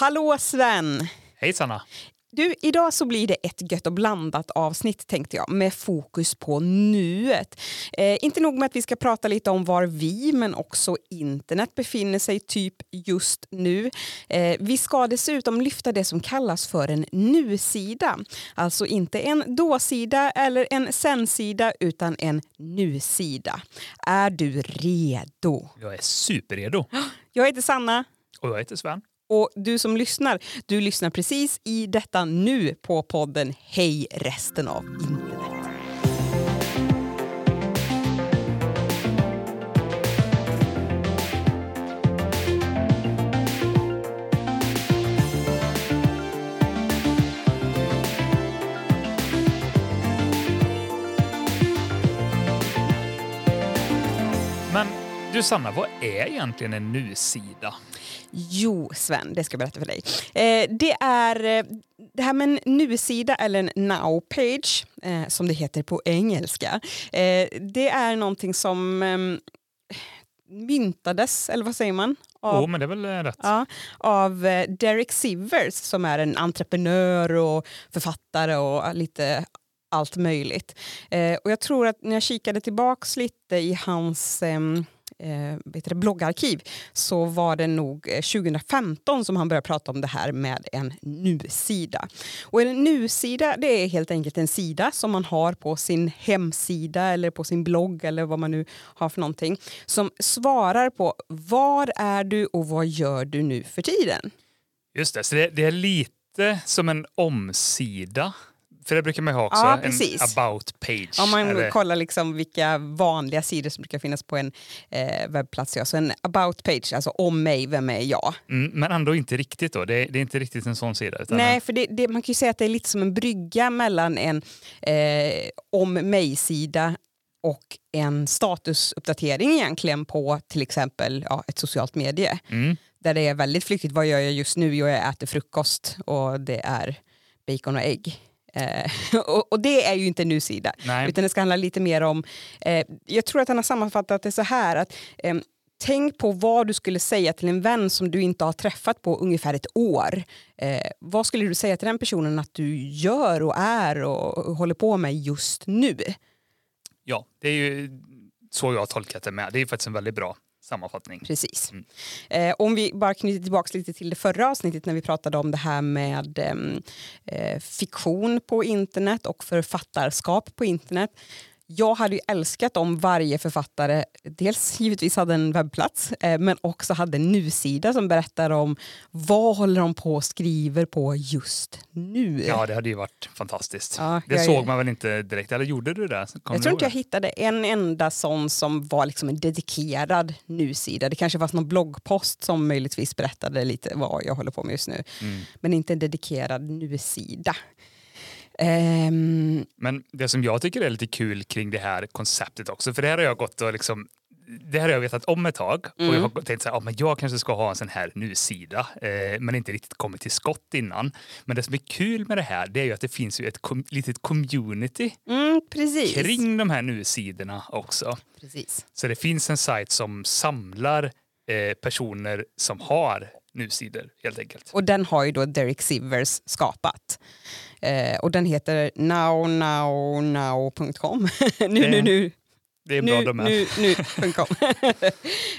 Hallå Sven! Hej Sanna! Du, idag så blir det ett gött och blandat avsnitt tänkte jag med fokus på nuet. Eh, inte nog med att vi ska prata lite om var vi men också internet befinner sig typ just nu. Eh, vi ska dessutom lyfta det som kallas för en nu-sida. Alltså inte en då-sida eller en sen-sida utan en nu-sida. Är du redo? Jag är superredo. Jag heter Sanna. Och jag heter Sven. Och du som lyssnar, du lyssnar precis i detta nu på podden Hej resten av internet. Du Sanna, vad är egentligen en nu-sida? Jo, Sven, det ska jag berätta för dig. Eh, det är eh, det här med en nu-sida eller en now-page, eh, som det heter på engelska. Eh, det är någonting som ehm, myntades, eller vad säger man? Jo, men det är väl rätt. Ja, av Derek Sivers som är en entreprenör och författare och lite allt möjligt. Och jag tror att när jag kikade tillbaks lite i hans ehm, eh, det, bloggarkiv så var det nog eh, 2015 som han började prata om det här med en nu-sida. Och en nu-sida det är helt enkelt en sida som man har på sin hemsida eller på sin blogg eller vad man nu har för någonting som svarar på var är du och vad gör du nu för tiden? Just det, så det, det är lite som en omsida. För det brukar man ha också, Ja, en about page. Om man eller- kollar liksom vilka vanliga sidor som brukar finnas på en eh, webbplats. Ja. Så en about page, alltså om mig, vem är jag? mm, men ändå inte riktigt då. Det är, det är inte riktigt en sån sida. Nej, för det, det, man kan ju säga att det är lite som en brygga mellan en eh, om mig-sida och en statusuppdatering egentligen på till exempel ja, ett socialt medie. Mm. Där det är väldigt flyktigt, vad gör jag just nu? Jo, jag äter frukost och det är bacon och ägg. Eh, och, och det är ju inte en nu-sida, Nej. utan det ska handla lite mer om, eh, jag tror att han har sammanfattat det så här att eh, Tänk på vad du skulle säga till en vän som du inte har träffat på ungefär ett år. Eh, vad skulle du säga till den personen att du gör och är och, håller på med just nu? Ja, det är ju så jag har tolkat det med. Det är faktiskt en väldigt bra sammanfattning. Precis. Mm. Eh, om vi bara knyter tillbaka lite till det förra avsnittet när vi pratade om det här med ehm, eh, fiktion på internet och författarskap på internet. Jag hade ju älskat om varje författare dels givetvis hade en webbplats eh, men också hade en nu-sida som berättar om vad håller de på och skriver på just nu. Ja, det hade ju varit fantastiskt. Ja, det jag såg man väl inte direkt, eller gjorde du det? Kommer jag tror inte jag hittade en enda sån som var liksom en dedikerad nu-sida. Det kanske var någon bloggpost som möjligtvis berättade lite vad jag håller på med just nu. Mm. Men inte en dedikerad nu-sida. Ehm, Men det som jag tycker är lite kul kring det här konceptet också, för det här har jag gått och liksom det här har jag vetat om ett tag och jag har tänkt så här, ja, men jag kanske ska ha en sån här nu-sida, eh, men inte riktigt kommit till skott innan. Men det som är kul med det här, det är ju att det finns ju ett kom- litet community mm, precis. kring de här nu-sidorna också. precis. Så det finns en sajt som samlar eh, personer som har nu-sidor helt enkelt. Och den har ju då Derek Sivers skapat. Eh, och den heter nownow.com. nu, nu, nu. Det är en bra Nu, domän. nu, nu.com.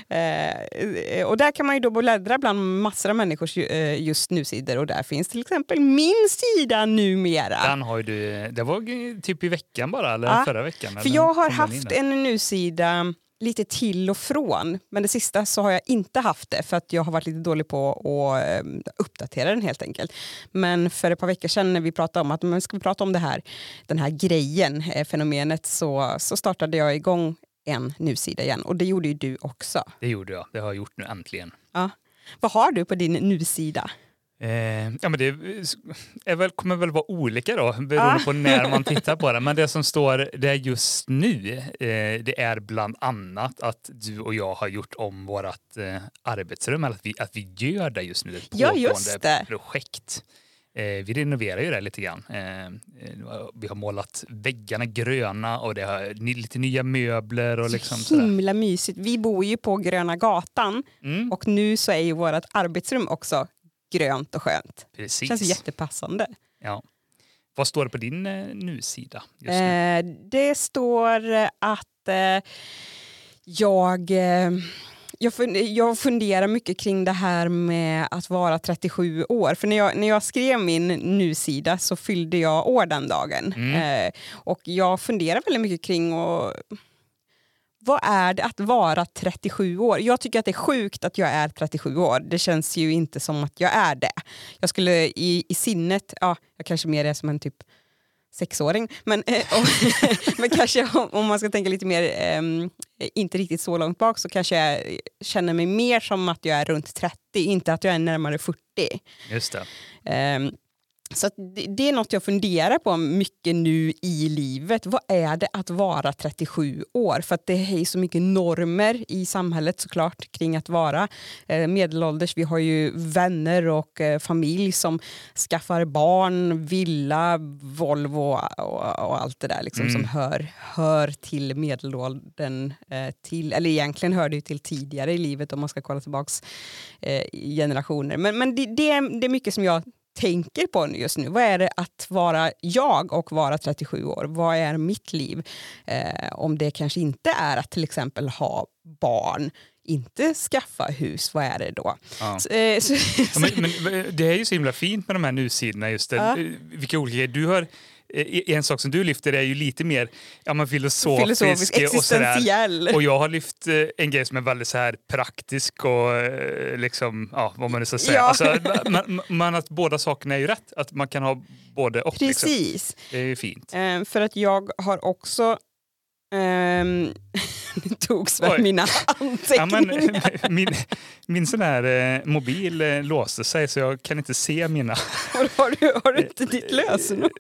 eh, och där kan man ju då bläddra bland massor av människors eh, just nu-sidor och där finns till exempel min sida numera. Den har du, det var typ i veckan bara, eller Ja, förra veckan? För eller jag har haft en nu-sida lite till och från. Men det sista så har jag inte haft det för att jag har varit lite dålig på att eh, uppdatera den helt enkelt. Men för ett par veckor sedan när vi pratade om att men ska vi prata om det här, den här grejen, eh, fenomenet, så, så startade jag igång en nu-sida igen och det gjorde ju du också. Det gjorde jag, det har jag gjort nu äntligen. Ja. Vad har du på din nu-sida? Eh, ja, men det är väl, kommer väl vara olika då, beroende Ah. på när man tittar på det. Men det som står där just nu, eh, det är bland annat att du och jag har gjort om vårt eh, arbetsrum, eller att vi, att vi gör det just nu, ett Ja, pågående det. projekt. Eh, vi renoverar ju det lite grann. Eh, eh, vi har målat väggarna gröna och det har lite nya möbler och liksom så sådär. himla mysigt. Vi bor ju på Gröna Gatan Mm. och nu så är ju vårt arbetsrum också grönt och skönt. Precis. Känns jättepassande. Ja. Vad står det på din eh, nu-sida? Just nu? Eh, det står att eh, jag, eh, jag, jag funderar mycket kring det här med att vara 37 år. För när jag, när jag skrev min nu-sida så fyllde jag år den dagen. Mm. Eh, och jag funderar väldigt mycket kring och, vad är det att vara 37 år? Jag tycker att det är sjukt att jag är 37 år. Det känns ju inte som att jag är det. Jag skulle i, i sinnet, ja, jag kanske mer är som en typ sexåring, men, eh, och, men kanske om, om man ska tänka lite mer, ehm, inte riktigt så långt bak, så kanske jag känner mig mer som att jag är runt 30, inte att jag är närmare 40. Just det. Ehm, så det, är något jag funderar på mycket nu i livet. Vad är det att vara 37 år? För att det är så mycket normer i samhället såklart kring att vara eh, medelålders. Vi har ju vänner och eh, familj som skaffar barn, villa, Volvo och, allt det där liksom, Mm. som hör, hör till medelåldern. Eh, till, eller egentligen hör det till tidigare i livet om man ska kolla tillbaks generationer. Men, men det, det, är, det är mycket som jag tänker på just nu. Vad är det att vara jag och vara 37 år? Vad är mitt liv? Eh, om det kanske inte är att till exempel ha barn, inte skaffa hus, vad är det då? Ja. Så, eh, så, Ja, men, men det är ju så himla fint med de här nu-sidorna. Just det. Ja. Eh, Vilka olika. Du har, eh, en sak som du lyfter är ju lite mer ja, men filosofisk, filosofisk, och sådär. Och jag har lyft eh, en grej som är väldigt så här praktisk och eh, liksom, ja, vad man nu ska säga. Ja. Alltså, man, man, att båda sakerna är ju rätt. Att man kan ha både och. Liksom. Precis. Det är ju fint. Eh, för att jag har också ehm, nu tog Sven Oj. mina Ja, anteckningar. men, min, min sån här eh, mobil eh, låste sig så jag kan inte se mina. har, du, har du inte ditt lösenord?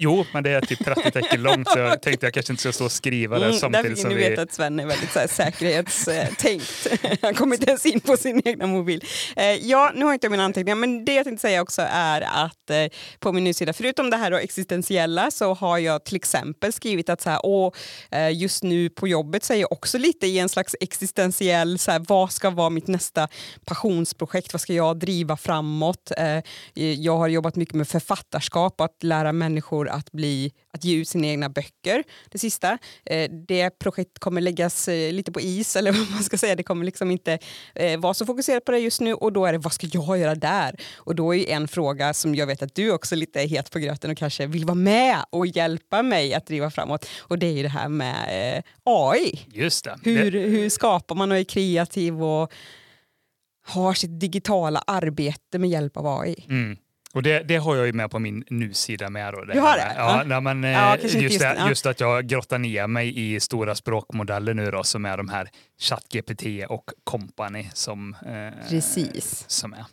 Jo, men det är typ 30 tecken långt så jag tänkte jag kanske inte ska stå och skriva det Mm, samtidigt därför som ni vi... vet att Sven är väldigt så här, säkerhetstänkt. Han kommer inte ens in på sin egna mobil. Eh, ja, nu har jag inte mina anteckningar, men det jag tänkte säga också är att eh, på min nysida, förutom det här då existentiella, så har jag till exempel skrivit att så här, åh, eh, just nu på jobbet så är jag också lite i en slags existentiell, så här, vad ska vara mitt nästa passionsprojekt, vad ska jag driva framåt? Eh, jag har jobbat mycket med författarskap, att lära människor att, bli, att ge ut sina egna böcker, det sista. Eh, det projektet kommer läggas eh, lite på is, eller vad man ska säga. Det kommer liksom inte eh, vara så fokuserat på det just nu och då är det vad ska jag göra där? Och då är en fråga som jag vet att du också lite är het på gröten och kanske vill vara med och hjälpa mig att driva framåt. Och det är ju det här med AI. Just det. Hur, hur skapar man och är kreativ och har sitt digitala arbete med hjälp av AI? Mm. Och det, det har jag ju med på min nu-sida med. Då, det Du har det? Ja, Ja. men, eh, Ja, inte just, just det, ja. just att jag grottar ner mig i stora språkmodeller nu då, som är de här ChatGPT och Company som, eh, Precis. som är.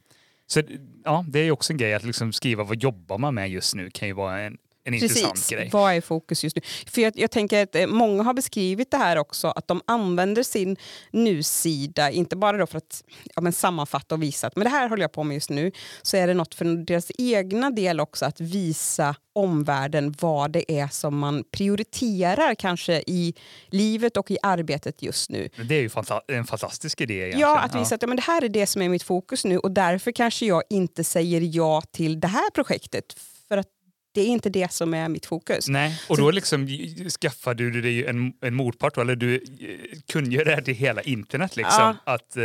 Så ja, det är också en grej att liksom skriva vad jobbar man med just nu kan ju vara en, en intressant Precis, grej. vad är fokus just nu? För jag, jag tänker att eh, många har beskrivit det här också, att de använder sin nu-sida, inte bara då för att ja, men sammanfatta och visa att men det här håller jag på med just nu, så är det något för deras egna del också att visa omvärlden vad det är som man prioriterar kanske i livet och i arbetet just nu. Det är ju fanta- en fantastisk idé egentligen. Ja, att visa att ja, men det här är det som är mitt fokus nu och därför kanske jag inte säger ja till det här projektet för att det är inte det som är mitt fokus. Nej, och då liksom skaffade du dig en, en motpart, eller du eh, kungör det här till hela internet. Liksom, Att eh,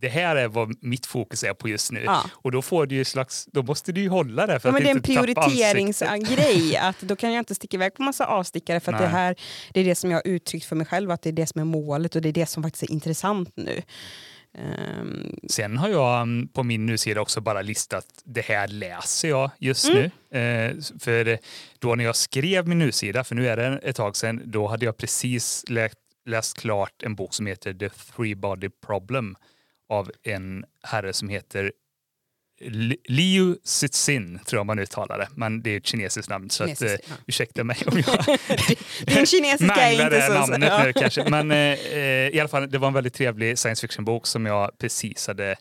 det här är vad mitt fokus är på just nu. Ja. Och då får du ju slags, då måste du ju hålla det för Ja, men att det är en prioriteringsgrej. Att då kan jag inte sticka iväg på massa avstickare för att det, här, det är det som jag har uttryckt för mig själv att det är det som är målet och det är det som faktiskt är intressant nu. Ehm, Sen har jag mm, på min nu-sida också bara listat det här läser jag just Mm. nu. Eh, för då när jag skrev min nu-sida, för nu är det ett tag sedan, då hade jag precis läst, läst klart en bok som heter The Three Body Problem av en herre som heter Liu Cixin, tror jag man uttalar det. Men det är ett kinesiskt namn, så att, Kinesiskt, eh, ja. ursäkta mig om jag Din kinesiska är inte så... namnet ja. nu kanske. Men eh, eh, i alla fall, det var en väldigt trevlig science fiction-bok som jag precis hade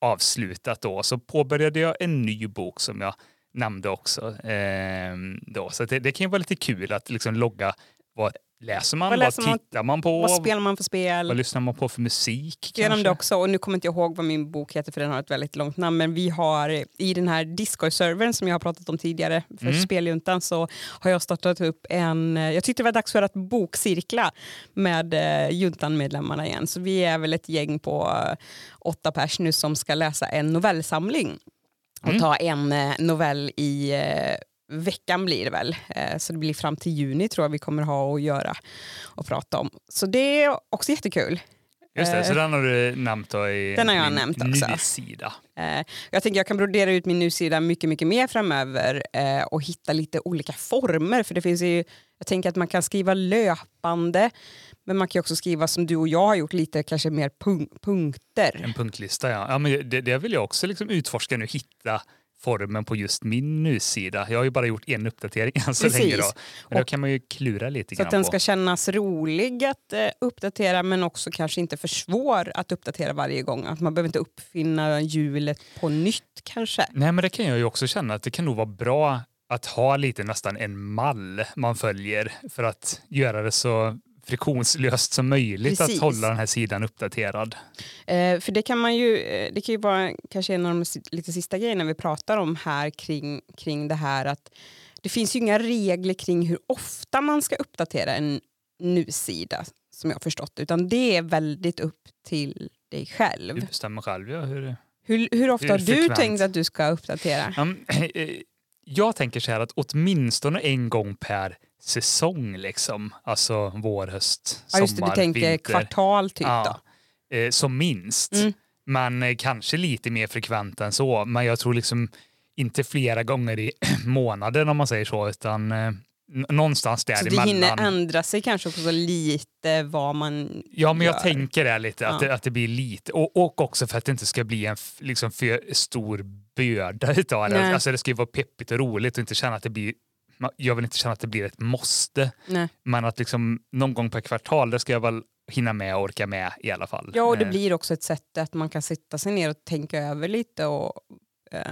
avslutat då. Så påbörjade jag en ny bok som jag nämnde också. Eh, då. Så det, det kan ju vara lite kul att liksom logga vad läser man? Vad Vad, läser man? tittar man på? Vad spelar man för spel? Vad lyssnar man på för musik? Genom det också, och nu kommer inte jag ihåg vad min bok heter för den har ett väldigt långt namn, men vi har i den här Discord-servern som jag har pratat om tidigare för Mm. Speljuntan så har jag startat upp en, jag tyckte det var dags för att bokcirkla med eh, juntan-medlemmarna igen. Så vi är väl ett gäng på eh, åtta pers nu som ska läsa en novellsamling och Mm. ta en eh, novell i eh, veckan blir det väl. Eh, så det blir fram till juni tror jag vi kommer ha att göra och prata om. Så det är också jättekul. Just det, så Eh, den har du nämnt då i Den har jag nämnt också. nysida. Eh, jag tänker jag kan brodera ut min nusida mycket, mycket mer framöver och hitta lite olika former. För det finns ju, jag tänker att man kan skriva löpande, men man kan också skriva som du och jag har gjort, lite kanske mer punk- punkter. En punktlista, ja. ja men det, det vill jag också liksom utforska nu, hitta formen på just min nusida. Jag har ju bara gjort en uppdatering än så Precis. länge. Då. Men då kan man ju klura lite Så grann att den på. ska kännas rolig att eh, uppdatera men också kanske inte för svår att uppdatera varje gång. Att man behöver inte uppfinna hjulet på nytt kanske. Nej, men det kan jag ju också känna att det kan nog vara bra att ha lite nästan en mall man följer för att göra det så friktionslöst som möjligt Precis. att hålla den här sidan uppdaterad. Eh, för det kan man ju, eh, det kan ju vara kanske en av de lite sista grejerna vi pratar om här kring, kring det här att det finns ju inga regler kring hur ofta man ska uppdatera en nu-sida som jag har förstått utan det är väldigt upp till dig själv. Du bestämmer själv ja, hur Hur, hur ofta hur har du tänkt att du ska uppdatera? Eh, Jag tänker så här att åtminstone en gång per säsong, liksom. alltså vår, höst, Ja, just det, sommar, du tänker vinter. kvartal typ Ja, då? eh, som minst. Mm. Men eh, kanske lite mer frekvent än så. Men jag tror liksom inte flera gånger i månaden om man säger så, utan eh, någonstans Så det hinner ändra sig kanske också lite vad man Ja, men jag gör. tänker det lite, att, Ja. det, att det blir lite. Och, och också för att det inte ska bli en liksom för stor börda utav det. Alltså det ska ju vara peppigt och roligt och inte känna att det blir jag vill inte känna att det blir ett måste, Nej. men att liksom någon gång per kvartal, det ska jag väl hinna med och orka med i alla fall. Ja, och det Eh, blir också ett sätt att man kan sitta sig ner och tänka över lite och eh,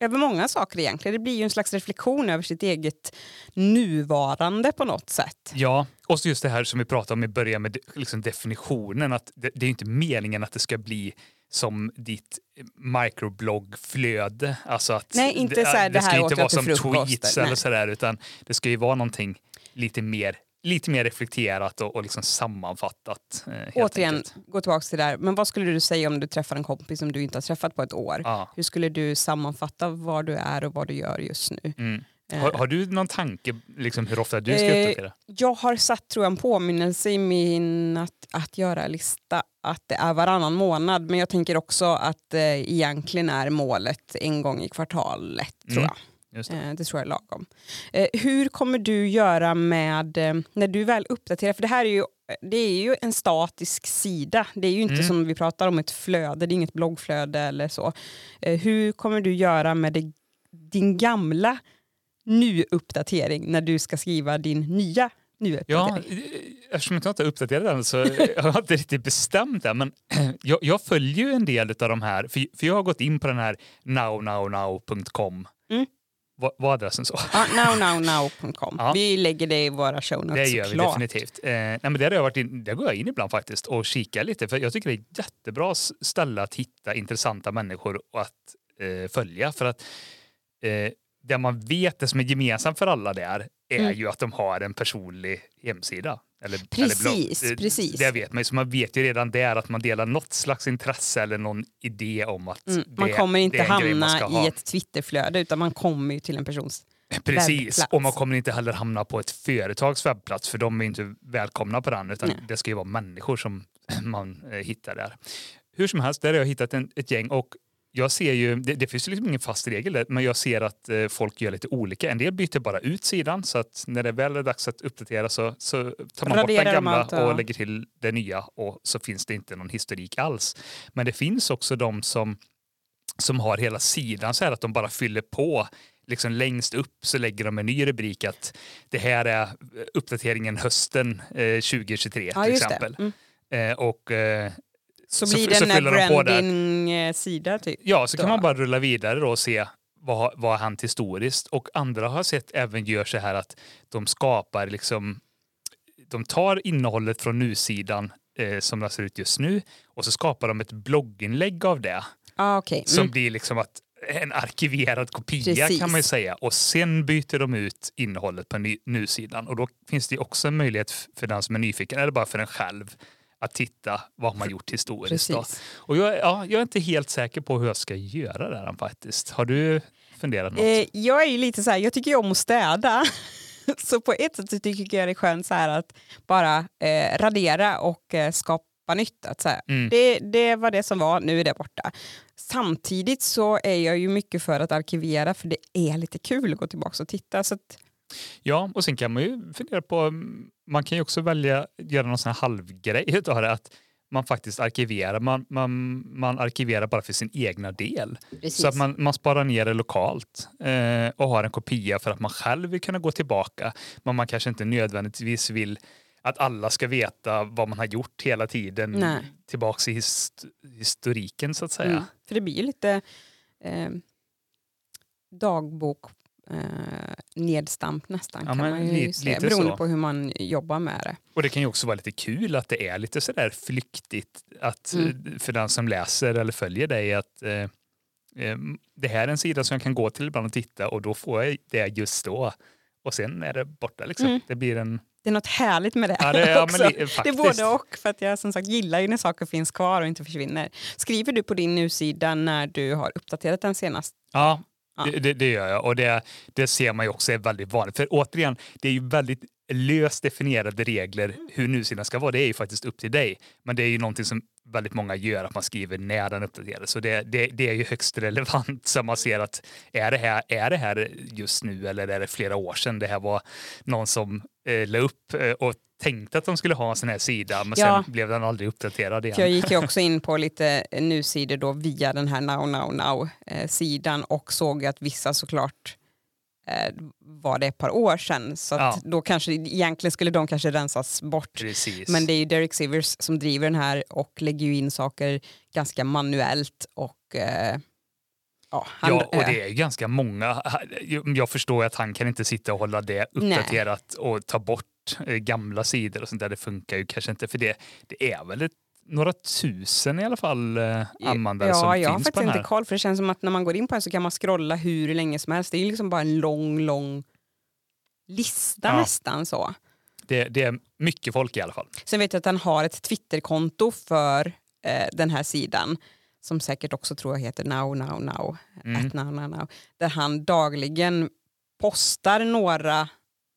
över många saker egentligen. Det blir ju en slags reflektion över sitt eget nuvarande på något sätt. Ja, och så just det här som vi pratade om i början med liksom definitionen, att det, det är inte meningen att det ska bli som ditt microbloggflöde. Alltså att Nej, inte så här, det ska här ju åt inte vara som frukost, tweets nej. eller sådär, utan det ska ju vara någonting lite mer, lite mer reflekterat och, och liksom sammanfattat. Eh, Återigen, enkelt. gå tillbaka till det där. Men vad skulle du säga om du träffar en kompis som du inte har träffat på ett år? Ja. Hur skulle du sammanfatta var du är och vad du gör just nu? Mm. Eh, Har, har du någon tanke liksom, hur ofta du ska Eh, uppdatera? Jag har satt tror jag, en påminnelse i min att, att göra-lista att det är varannan månad men jag tänker också att eh, egentligen är målet en gång i kvartalet. tror Mm, jag. Just det. Eh, det tror jag är lagom. Eh, hur kommer du göra med eh, när du väl uppdaterar? För det här är ju, det är ju en statisk sida. Det är ju inte Mm. som vi pratar om ett flöde, det är inget bloggflöde eller så. Hur kommer du göra med det, din gamla nu-uppdatering när du ska skriva din nya Ja, nu-uppdatering? eh, eftersom jag inte har uppdaterat den så jag har inte riktigt bestämt det. Men jag, jag följer ju en del av de här, för, för jag har gått in på den här nowNowNow.com. Var, adressen så? Ja, nownownow.com. Ja. Vi lägger det i våra show notes Det gör vi såklart. definitivt. Eh, nej, men där, har jag varit in, där går jag in ibland faktiskt och kikar lite. För Jag tycker det är ett jättebra ställe att hitta intressanta människor och att eh, följa. För att eh, det man vet, det som är gemensamt för alla där, är Mm. ju att de har en personlig hemsida. Eller, Precis, eller. Eh, precis. Det vet man ju. Så man vet ju redan där att man delar något slags intresse eller någon idé om att Mm, det, man kommer inte hamna ska ha. i ett Twitterflöde utan man kommer ju till en persons Precis, webbplats. och man kommer inte heller hamna på ett företags webbplats för de är inte välkomna på den utan Nej. det ska ju vara människor som man eh, hittar där. Hur som helst, där har jag hittat en, ett gäng och jag ser ju, det, det finns ju liksom ingen fast regel där, men jag ser att eh, folk gör lite olika. En del byter bara ut sidan så att när det väl är dags att uppdatera så, så tar man Raderar bort de den gamla allt, ja. och lägger till det nya och så finns det inte någon historik alls. Men det finns också de som, som har hela sidan så här att de bara fyller på liksom längst upp så lägger de en ny rubrik att det här är uppdateringen hösten eh, 2023 Ja, till exempel. Mm. Eh, och, eh, Så, Så blir f- det så en fyller de på där. neverending eh, sida typ. ja, så kan Då. man bara rulla vidare då och se vad, vad har hänt historiskt. Och andra har sett även gör så här att de skapar liksom de tar innehållet från nusidan eh, som den ser ut just nu och så skapar de ett blogginlägg av det Ah, okay. som mm. blir liksom att en arkiverad kopia Precis. kan man ju säga. Och sen byter de ut innehållet på nusidan. Och då finns det också en möjlighet för den som är nyfiken, eller bara för en själv, att titta vad man gjort historiskt. Och jag, ja, jag är inte helt säker på hur jag ska göra det här faktiskt. Har du funderat något? Eh, jag är lite så här, jag tycker ju om att städa. Så på ett sätt tycker jag det är skönt så här att bara eh, radera och eh, skapa nytt. Att så Mm. det, det var det som var, nu är det borta. Samtidigt så är jag ju mycket för att arkivera för det är lite kul att gå tillbaka och titta. Så att, Ja, och sen kan man ju fundera på, mm, man kan ju också välja göra någon sån här halvgrej utav det, att man faktiskt arkiverar, man, man, man arkiverar bara för sin egna del. Så att man, man sparar ner det lokalt eh, och har en kopia för att man själv vill kunna gå tillbaka. Men man kanske inte nödvändigtvis vill att alla ska veta vad man har gjort hela tiden Nej. tillbaks i hist historiken så att säga. Mm. För det blir ju lite eh, dagbok eh, nedstamp nästan Ja, kan man ju lite beroende så. på hur man jobbar med det. Och det kan ju också vara lite kul att det är lite sådär flyktigt att, Mm. eh, för den som läser eller följer dig att eh, eh, det här är en sida som jag kan gå till ibland och titta och då får jag det just då. Och sen är det borta liksom. Mm. Det blir en... Det är något härligt med det Ja, det, ja, också. men, li- Det är både och, för att jag som sagt gillar ju när saker finns kvar och inte försvinner. Skriver du på din nu-sida när du har uppdaterat den senast? Ja, Ja. Det, det, det gör jag och det, det ser man ju också är väldigt vanligt. För återigen, det är ju väldigt löst definierade regler hur nusidan ska vara. Det är ju faktiskt upp till dig. Men det är ju någonting som väldigt många gör, att man skriver när den uppdateras. Så det, det, det är ju högst relevant så man ser att är det, här, är det här just nu eller är det flera år sedan det här var någon som eh, la upp eh, och tänkte att de skulle ha en sån här sida men Ja. sen blev den aldrig uppdaterad igen. Jag gick ju också in på lite nu-sidor då via den här Now Now Now-sidan och såg att vissa såklart eh, var det ett par år sedan. Så Ja. då kanske, egentligen skulle de kanske rensas bort. Precis. Men det är ju Derek Sivers som driver den här och lägger ju in saker ganska manuellt och eh, ja, han, Ja, och eh, det är ganska många. Jag förstår att han kan inte sitta och hålla det uppdaterat och ta bort eh, gamla sidor och sånt där. Det funkar ju kanske inte för det. Det är väl ett, några tusen i alla fall eh, användare ja, som jag har finns på den här. inte koll för det känns som att när man går in på den så kan man scrolla hur länge som helst. Det är liksom bara en lång, lång lista Ja. nästan så. Det, det är mycket folk i alla fall. Sen vet jag att han har ett Twitterkonto för eh, den här sidan som säkert också tror jag heter now now now, Mm. at now, now, now där han dagligen postar några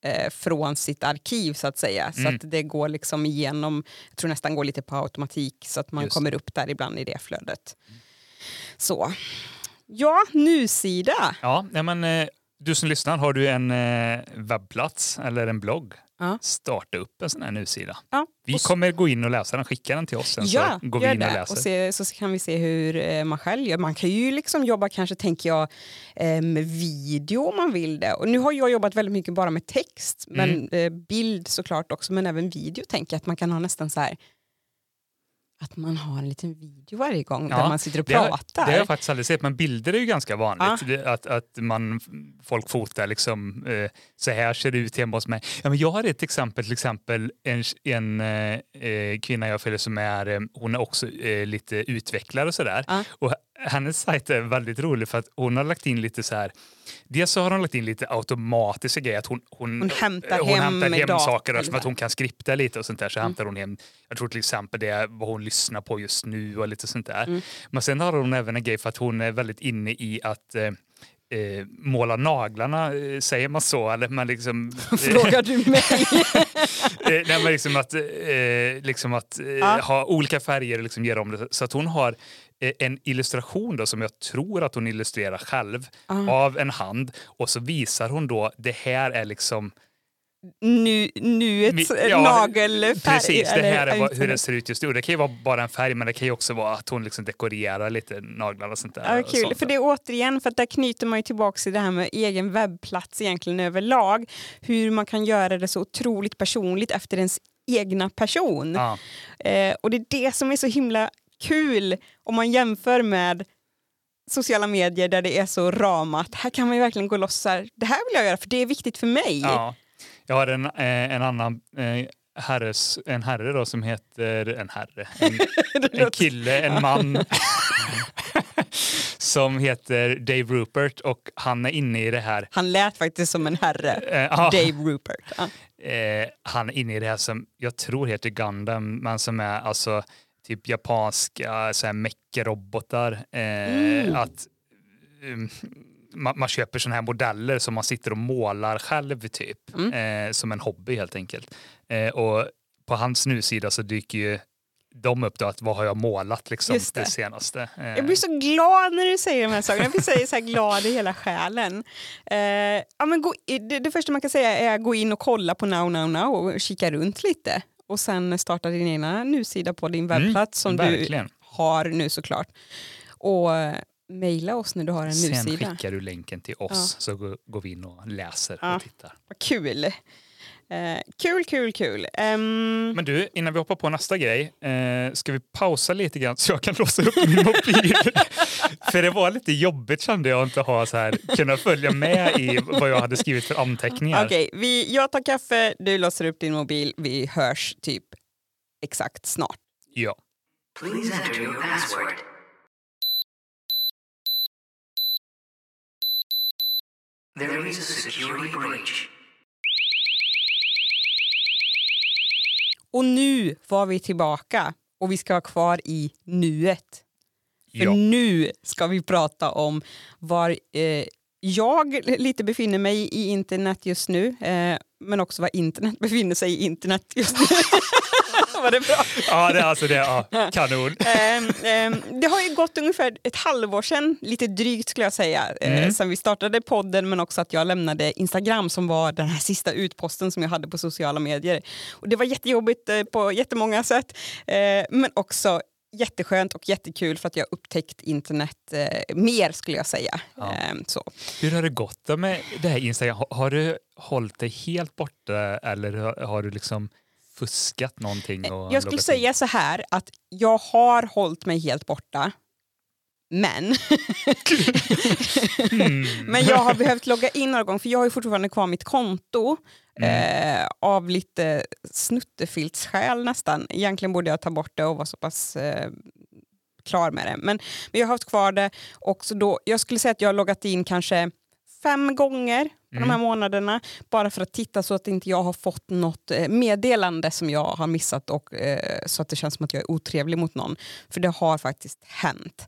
eh, från sitt arkiv så att säga. Så Mm. att det går liksom igenom, jag tror nästan går lite på automatik så att man Just kommer upp där ibland i det flödet. Så. Ja, nu-sida. Ja, men, eh, du som lyssnar, har du en eh, webbplats eller en blogg? Ja. Starta upp en sån här nu-sida. Ja, Vi och kommer gå in och läsa den, skicka den till oss sen Ja, så går vi in och det. läser. Och se, så kan vi se hur eh, man själv gör. Man kan ju liksom jobba kanske, tänker jag, eh, med video om man vill det. Och nu har jag jobbat väldigt mycket bara med text, men Mm. eh, bild såklart också, men även video tänker jag att man kan ha nästan så här att man har en liten video varje gång där Ja, man sitter och Det har, pratar. det har jag faktiskt aldrig sett, men bilder är ju ganska vanligt. Ja. Att, att man, folk fotar liksom, eh, så här ser det ut hemma hos mig. Ja, men jag har ett exempel, till exempel en, en eh, eh, kvinna jag följer som är, eh, hon är också eh, lite utvecklare och sådär. Ja. Och hennes sajt är väldigt rolig för att hon har lagt in lite så här, dels så har hon lagt in lite automatiska grejer, att hon, hon, Hon hämtar hon hem hämtar hem saker eller som att hon kan skripta lite och sånt där så Mm. hämtar hon hem, jag tror till exempel det vad hon lyssnar på just nu och lite sånt där. Mm. Men sen har hon även en grej för att hon är väldigt inne i att eh, eh, måla naglarna, eh, säger man så? Eller man liksom, Frågar du mig? eh, nej, men liksom att, eh, liksom att eh, ha olika färger och liksom göra om det. Så att hon har eh, en illustration då, som jag tror att hon illustrerar själv Ah. av en hand och så visar hon då det här är liksom nu, nuets ja, nagelfärg? Precis, det här är vad, hur det ser ut just nu. Det kan ju vara bara en färg men det kan ju också vara att hon liksom dekorerar lite naglar och sånt där. Ja, kul, sånt. för det är återigen, för att där knyter man ju tillbaka till det här med egen webbplats egentligen överlag. Hur man kan göra det så otroligt personligt efter ens egna person. Ja. Eh, och det är det som är så himla kul om man jämför med sociala medier där det är så ramat. Här kan man ju verkligen gå loss här, det här vill jag göra för det är viktigt för mig. Ja. Jag har en, eh, en annan eh, herres, en herre då som heter, en herre, en, en kille, en man som heter Dave Rupert och han är inne i det här. Han lät faktiskt som en herre, Eh. Dave Rupert. Han är inne i det här som jag tror heter Gundam, men som är alltså typ japanska så här. Eh, Mm. Att um, man, man köper såna här modeller som man sitter och målar själv typ. Mm. Eh, som en hobby helt enkelt. Eh, och på hans nu-sida så dyker ju de upp då att vad har jag målat liksom Just det. det senaste. Eh, Jag blir så glad när du säger de här sakerna. Jag blir så så glad i hela själen. Eh, ja, men gå, det, det första man kan säga är att gå in och kolla på Now Now Now och kika runt lite. Och sen starta din egna nu-sida på din webbplats som du verkligen. har nu såklart. Och eh, mejla oss när du har en Sen nu-sida. skickar du länken till oss så går, går vi in och läser Ja. och tittar. Vad kul. Eh, kul, kul, kul. Ehm, Men du, innan vi hoppar på nästa grej, eh, ska vi pausa lite grann så jag kan låsa upp min mobil? för det var lite jobbigt kände jag att inte ha så här, kunna följa med i vad jag hade skrivit för anteckningar. Okej, vi, jag tar kaffe, du låser upp din mobil, vi hörs typ exakt snart. Ja. Please enter your password. There is a security breach. Och nu var vi tillbaka och vi ska vara kvar i nuet. För ja. nu ska vi prata om var eh, jag lite befinner mig i internet just nu, eh, men också var internet befinner sig i internet just nu. var det bra? ja, det är alltså det. Ja, kanon. Ehm, ehm, det har ju gått ungefär ett halvår sedan, lite drygt skulle jag säga, eh, Mm. sen vi startade podden men också att jag lämnade Instagram som var den här sista utposten som jag hade på sociala medier. Och det var jättejobbigt eh, på jättemånga sätt eh, men också jätteskönt och jättekul för att jag upptäckt internet eh, mer skulle jag säga. Ja. Ehm, så. Hur har det gått med det här Instagram? Har, har du hållit dig helt borta eller har, har du liksom fuskat någonting? Och Jag skulle in? säga så här att jag har hållit mig helt borta. Men, Mm. men jag har behövt logga in några gånger för jag har fortfarande kvar mitt konto Mm. eh, av lite snuttefiltsskäl nästan. Egentligen borde jag ta bort det och vara så pass eh, klar med det. Men, men jag har haft kvar det och så då, jag skulle säga att jag har loggat in kanske fem gånger på de här månaderna bara för att titta så att inte jag har fått något eh, meddelande som jag har missat och eh, så att det känns som att jag är otrevlig mot någon. För det har faktiskt hänt.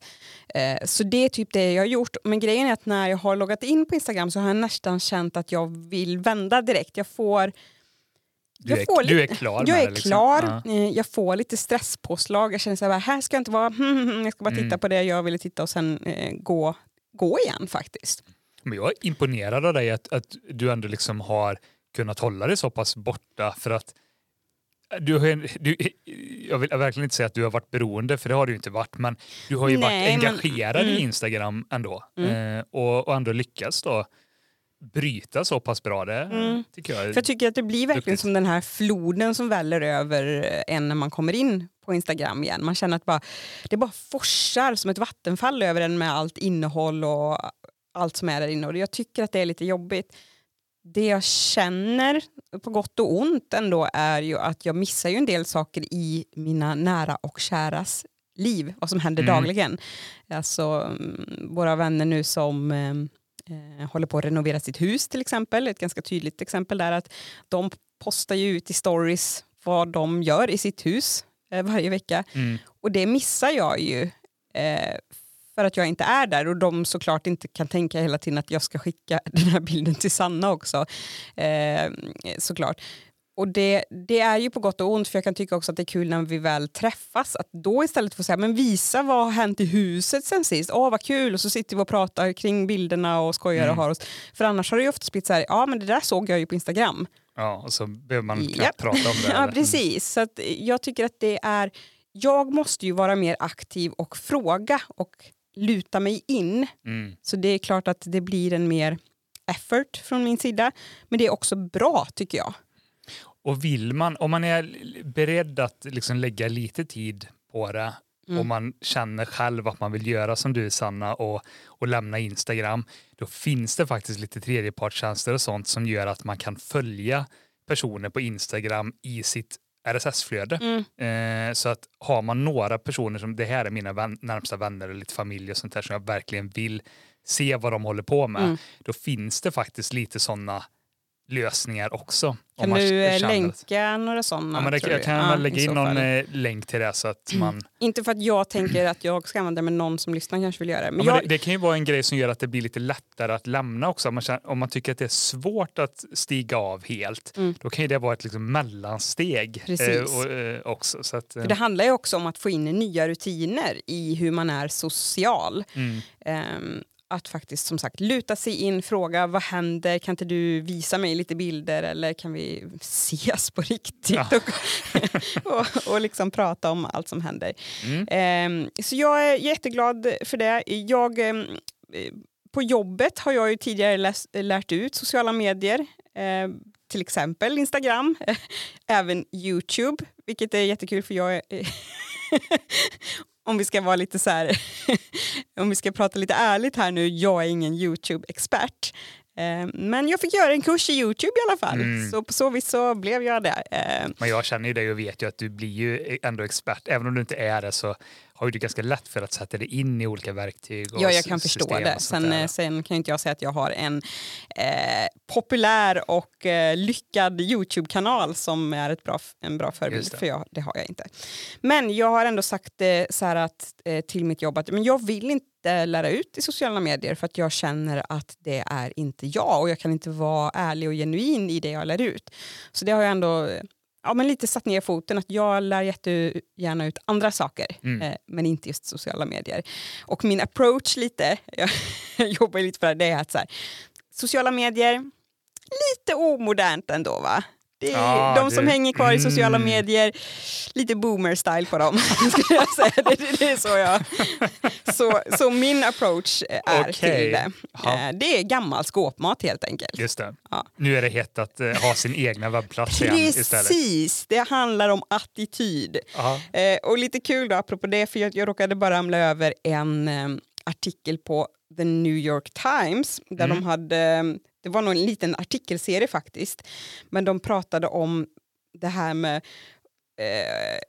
Eh, så det är typ det jag har gjort. Men grejen är att när jag har loggat in på Instagram så har jag nästan känt att jag vill vända direkt. Jag får Du är, får du är lite- klar jag är det? Liksom. klar, Ja. eh, jag får lite stresspåslag. Jag känner så här, här ska jag inte vara, jag ska bara titta Mm. på det jag ville titta och sen eh, gå, gå igen faktiskt. Men jag är imponerad av dig att, att du ändå liksom har kunnat hålla dig så pass borta för att du har, du, jag vill verkligen inte säga att du har varit beroende, för det har du ju inte varit, men du har ju Nej, varit men- engagerad i mm. Instagram ändå Mm. eh, och, och ändå lyckats då bryta så pass bra. Det Mm. tycker jag. För jag tycker att det blir verkligen Duktigt. som den här floden som väller över en när man kommer in på Instagram igen. Man känner att bara, det bara forsar som ett vattenfall över en med allt innehåll och allt som är där inne. Och jag tycker att det är lite jobbigt. Det jag känner på gott och ont ändå är ju att jag missar ju en del saker i mina nära och käras liv, vad som händer Mm. dagligen. Alltså mm, våra vänner nu som eh, eh, håller på att renovera sitt hus till exempel, ett ganska tydligt exempel där att de postar ju ut i stories vad de gör i sitt hus eh, varje vecka Mm. och det missar jag ju eh, för att jag inte är där och de såklart inte kan tänka hela tiden att jag ska skicka den här bilden till Sanna också. Eh, såklart. Och det, det är ju på gott och ont för jag kan tycka också att det är kul när vi väl träffas att då istället få säga men visa vad har hänt i huset sen sist, åh vad kul och så sitter vi och pratar kring bilderna och skojar och Mm. har oss. För annars har det ju ofta blivit så här, ja men det där såg jag ju på Instagram. Ja, och så behöver man knappt Japp. prata om det. Ja, precis. Så jag tycker att det är... Jag måste ju vara mer aktiv och fråga och luta mig in. Mm. Så det är klart att det blir en mer effort från min sida. Men det är också bra tycker jag. Och vill man, om man är beredd att liksom lägga lite tid på det Mm. och man känner själv att man vill göra som du Sanna och, och lämna Instagram, då finns det faktiskt lite tredjepartstjänster och sånt som gör att man kan följa personer på Instagram i sitt RSS-flöde. Mm. Eh, så att har man några personer som det här är mina vän, närmsta vänner och lite familj och sånt där som jag verkligen vill se vad de håller på med, Mm. då finns det faktiskt lite sådana lösningar också. Kan du eh, länka några sådana? Ja, men det, jag kan Ja, lägga in någon fall. eh, länk till det så att man... Inte för att jag tänker att jag ska använda det, men någon som lyssnar kanske vill göra det. Ja, Men men jag, det, det kan ju vara en grej som gör att det blir lite lättare att lämna också. Om man, känner, om man tycker att det är svårt att stiga av helt, Mm. då kan ju det vara ett liksom mellansteg Precis. och, eh, också. Så att, eh, för det handlar ju också om att få in nya rutiner i hur man är social. mm. Ehm, att faktiskt som sagt luta sig in, fråga vad händer, kan inte du visa mig lite bilder eller kan vi ses på riktigt Ja. och, och, och liksom prata om allt som händer. Mm. Ehm, så jag är jätteglad för det. Jag, eh, på jobbet har jag ju tidigare läs, lärt ut sociala medier, eh, till exempel Instagram, även Youtube, vilket är jättekul för jag är om vi ska vara lite så här, om vi ska prata lite ärligt här nu, jag är ingen Youtube-expert. Eh, Men jag fick göra en kurs i Youtube i alla fall, Mm. så på så vis så blev jag det. Eh, Men jag känner ju dig och vet ju att du blir ju ändå expert. Även om du inte är det så har ju du ganska lätt för att sätta dig in i olika verktyg och Ja, jag kan förstå det. Sen, eh, sen kan inte jag säga att jag har en eh, populär och eh, lyckad Youtube-kanal som är ett bra, en bra förebild, det. för jag, det har jag inte. Men jag har ändå sagt eh, så här att, eh, till mitt jobb att men jag vill inte lära ut i sociala medier för att jag känner att det är inte jag och jag kan inte vara ärlig och genuin i det jag lär ut. Så det har jag ändå eh, ja, men lite satt ner foten att jag lär jättegärna ut andra saker Mm. eh, men inte just sociala medier. Och min approach lite, jag jobbar lite för det, det är att så här, sociala medier, lite omodernt ändå va? Det är, Ja, de som det- hänger kvar i sociala mm. medier, lite boomer-style på dem. skulle jag säga. Det, det, är så jag... Så, så min approach är Okej. till det. Ja. Eh, Det är gammal skåpmat helt enkelt. Just det. Ja. Nu är det hett att eh, ha sin egna webbplats igen istället. Precis, det handlar om attityd. Eh, och lite kul då, apropå det, för jag, jag råkade bara ramla över en eh, artikel på The New York Times där Mm. de hade, det var nog en liten artikelserie faktiskt, men de pratade om det här med eh,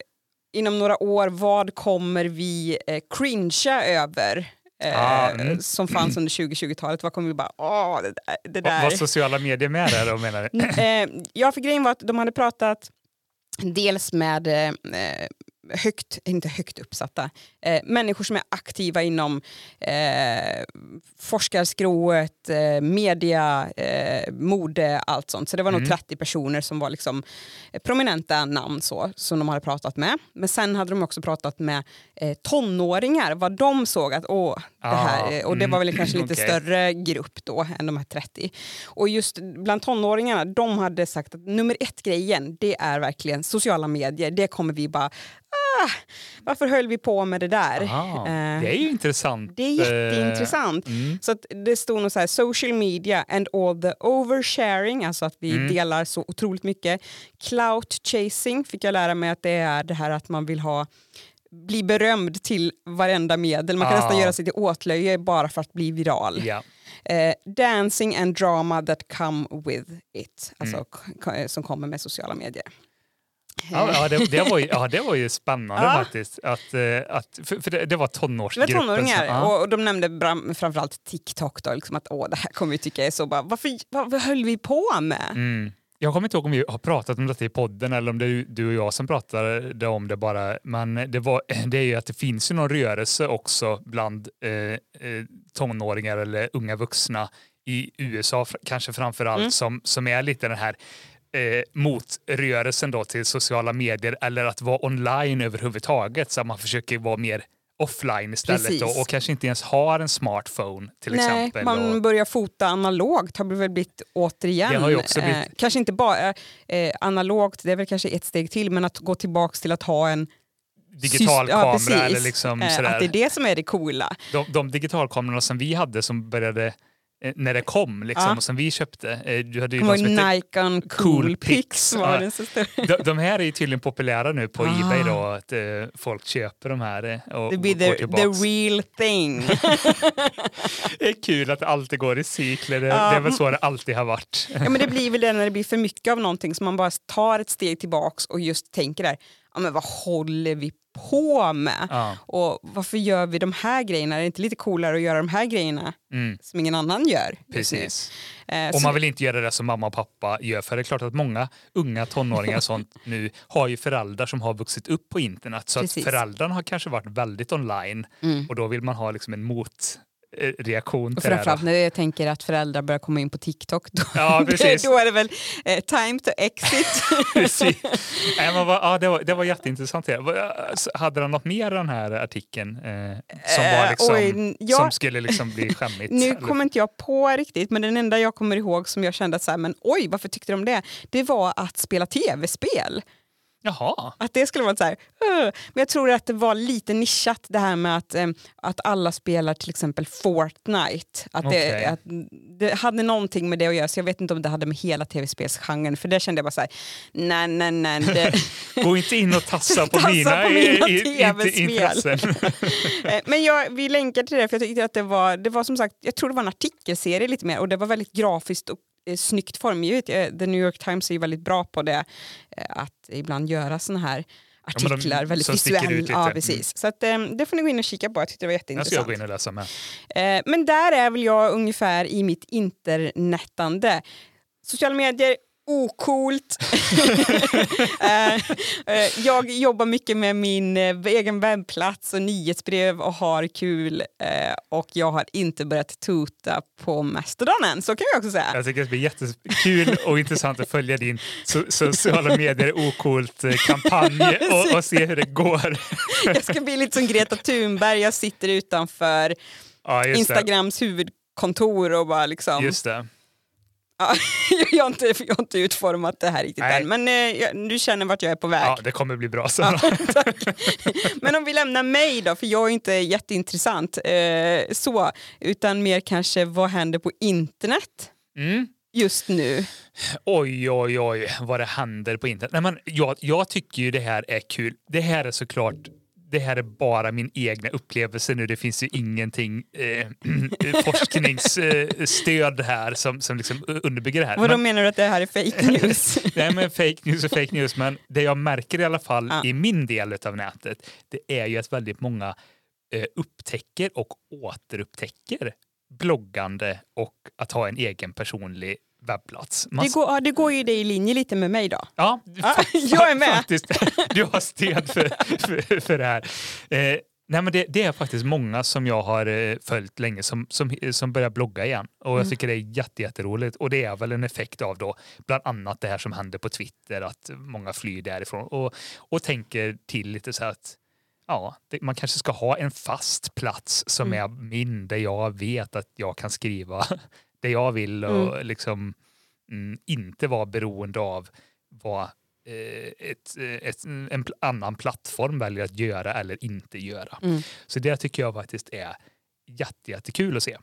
inom några år, vad kommer vi eh, cringea över? Eh, Ah, mm. som fanns under 2020-talet, vad kommer vi bara, åh, det där. Det Vad- där. Vad sociala medier med det då menar du? Eh, ja, för grejen var att de hade pratat dels med eh, högt, inte högt uppsatta, eh, människor som är aktiva inom eh, forskarskrået, eh, media, eh, mode, allt sånt. Så det var nog Mm. 30 personer som var liksom eh, prominenta namn så, som de hade pratat med. Men sen hade de också pratat med eh, tonåringar, vad de såg att åh, det här, Ah, eh, och det var väl kanske lite okej. större grupp då än de här 30. Och just bland tonåringarna, de hade sagt att nummer ett grejen, det är verkligen sociala medier. Det kommer vi bara, ah, varför höll vi på med det där? Aha, Eh, det är ju intressant. det är jätteintressant. Eh, mm. Så det stod nog så här, social media and all the oversharing, alltså att vi Mm. delar så otroligt mycket. Clout chasing fick jag lära mig att det är det här att man vill ha bli berömd till varenda medel. Man kan Ah. nästan göra sig till åtlöje bara för att bli viral. Ja. Eh, dancing and drama that come with it, alltså Mm. som kommer med sociala medier. Ja, ja, det, det, var ju, ja, det var ju spännande Ja. faktiskt. Att, eh, att, för, för det, det var Det tonårsgruppen. var tonåringar som- och, och de nämnde bram- framförallt TikTok då, liksom att åh, det här kommer vi tycka är så bara, varför, vad, vad höll vi på med? Mm. Jag kommer inte ihåg om vi har pratat om detta i podden eller om det är du och jag som pratade om det bara. Men det, var, det är ju att det finns ju någon rörelse också bland eh, eh, tonåringar eller unga vuxna i USA kanske framför allt Mm. som, som är lite den här eh, motrörelsen då till sociala medier eller att vara online överhuvudtaget så att man försöker vara mer offline istället då, och kanske inte ens har en smartphone till Nej, exempel. man och, börjar fota analogt har det väl blivit återigen. Det har ju också blivit- eh, kanske inte bara eh, analogt, det är väl kanske ett steg till, men att gå tillbaka till att ha en digital ja, kamera precis. eller liksom Eh, sådär. Att det är det som är det coola. de, de digitalkamerorna som vi hade som började när det kom, liksom, Ja. och som vi köpte. Eh, Du hade ju någon som hette Nikon Cool, Pix Ja. de, de här är ju tydligen populära nu på Ah. Ebay då, att eh, folk köper de här eh, och Det blir the, the real thing. Det är kul att det alltid går i cykler, det, Ja. det är väl så det alltid har varit. ja, men det blir väl det när det blir för mycket av någonting som man bara tar ett steg tillbaks och just tänker där, ja, men vad håller vi på med? Ja. Och varför gör vi de här grejerna? Är det inte lite coolare att göra de här grejerna Mm, som ingen annan gör? precis. Eh, Och man vill inte göra det som mamma och pappa gör, för det är klart att många unga tonåringar sånt nu har ju föräldrar som har vuxit upp på internet, så Precis. att föräldrarna har kanske varit väldigt online Mm. och då vill man ha liksom en motreaktion Och till det. framförallt här. när jag tänker att föräldrar börjar komma in på TikTok, då, Ja, precis. då är det väl eh, time to exit. Precis. Nej, men vad, ja, det, var, det var jätteintressant. det. Hade han något mer i den här artikeln eh, som, Eh, var liksom, oj, n- ja. som skulle liksom bli skämmigt? Nu eller? kommer inte jag på riktigt, men den enda jag kommer ihåg som jag kände att så här, men oj, varför tyckte de det? Det var att spela tv-spel. Jaha. Att det skulle vara så här, "Ugh." men jag tror att det var lite nischat det här med att, eh, att alla spelar till exempel Fortnite. Att det, Okej. att det hade någonting med det att göra, så jag vet inte om det hade med hela tv-spelsgenren, för det kände jag bara så här, nej, nej, nej. Det, Gå inte in och tassa på Tassa mina, på mina i- TV-spel. Eh, Men jag, vi länkar till det för jag tyckte att det var, det var som sagt, jag tror det var en artikelserie lite mer och det var väldigt grafiskt och eh, snyggt formgivet. Eh, The New York Times är ju väldigt bra på det, eh, att ibland göra såna här de- artiklar, väldigt ut visuella. lite. Ja, precis. Så att, eh, det får ni gå in och kika på, jag tyckte det var Jag ska jätteintressant. gå in och läsa med. Eh, Men där är väl jag ungefär i mitt internetande. Sociala medier, ocoolt. Eh, eh, jag jobbar mycket med min eh, egen webbplats och nyhetsbrev och har kul. Och jag har inte börjat tuta på Mastodon än, så kan vi också säga. Jag tycker det blir jättekul och intressant att följa din so- sociala medier okult-kampanj och, och se hur det går. Jag ska bli lite som Greta Thunberg, jag sitter utanför Ja, Instagrams huvudkontor och bara liksom... Just det. Ja, jag, har inte, jag har inte utformat det här riktigt Nej. än, men eh, jag, du känner vart jag är på väg. Ja, det kommer bli bra sen. Ja. Men om vi lämnar mig då, för jag är inte jätteintressant eh, så, utan mer kanske vad händer på internet Mm. just nu? Oj, oj, oj, vad det händer på internet. Nej, men jag, jag tycker ju det här är kul. Det här är såklart det här är bara min egna upplevelse nu. Det finns ju ingenting eh, forskningsstöd här som, som liksom underbygger det här. Vadå Men- menar du att det här är fake news? Nej men fake news och fake news, men det jag märker i alla fall Ja. i min del av nätet, det är ju att väldigt många eh, upptäcker och återupptäcker bloggande och att ha en egen personlig webbplats. Man Det går, det går ju det i linje lite med mig då. Ja, jag är med. Faktiskt, du har stöd för, för, för det här. Eh, nej men det, det är faktiskt många som jag har eh, följt länge som, som, som börjar blogga igen. Och jag Mm. tycker det är jätte, jätteroligt. Och det är väl en effekt av då bland annat det här som händer på Twitter, att många flyr därifrån och, och tänker till lite så att ja, det, man kanske ska ha en fast plats som Mm. är min, där jag vet att jag kan skriva det jag vill och liksom mm, inte vara beroende av vad eh, ett, eh, ett, en pl- annan plattform väljer att göra eller inte göra. Mm. Så det tycker jag faktiskt är jätte, jättekul att se.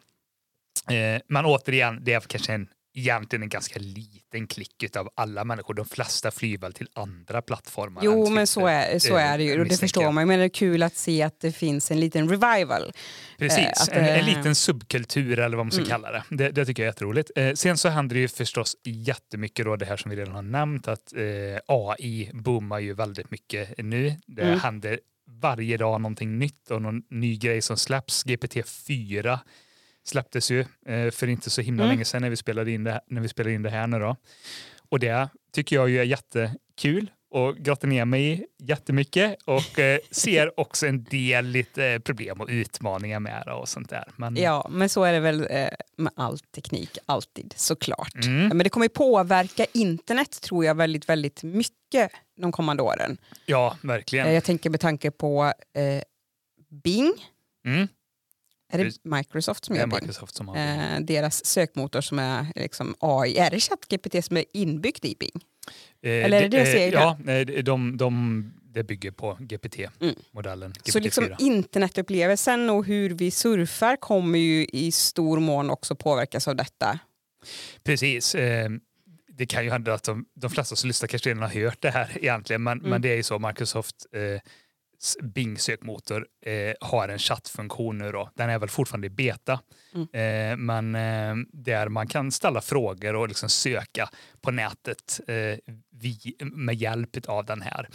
Eh, men återigen, det är kanske en, egentligen en ganska liten klick av alla människor. De flesta flyr väl till andra plattformar. Jo, men så är, så eh, är det ju och det förstår man. Men det är kul att se att det finns en liten revival. Precis, Eh, en, en liten subkultur eller vad man ska Mm. kalla det. det. Det tycker jag är jätteroligt. Eh, sen så händer det ju förstås jättemycket då det här som vi redan har nämnt att eh, AI boomar ju väldigt mycket nu. Det Mm. händer varje dag någonting nytt och någon ny grej som släpps. GPT-4 släpptes ju eh, för inte så himla Mm. länge sedan när vi, spelade in det, när vi spelade in det här nu då. Och det tycker jag ju är jättekul och grottar ner mig jättemycket och eh, ser också en del lite problem och utmaningar med det och sånt där. Men, Ja, men så är det väl eh, med all teknik, alltid såklart. Mm. Men det kommer påverka internet tror jag väldigt, väldigt mycket de kommande åren. ja verkligen. Jag tänker med tanke på eh, Bing, Mm. Är det. Microsoft som Det gör är Bing? Microsoft som har Eh, deras sökmotor som är liksom AI. Är det ChatGPT som är inbyggt i Bing? Eh, eller är det deras eh? Ja, de, de, det bygger på GPT-modellen. GPT Så liksom 4. internetupplevelsen och hur vi surfar kommer ju i stor mån också påverkas av detta. Precis. Eh, det kan ju hända att de, de flesta som lyssnar kanske redan har hört det här egentligen, men, men det är ju så Microsoft eh, s- Bing-sökmotor eh, har en chattfunktion nu då. Den är väl fortfarande i beta, eh, men eh, där man kan ställa frågor och liksom söka på nätet eh, vi, med hjälp av den här.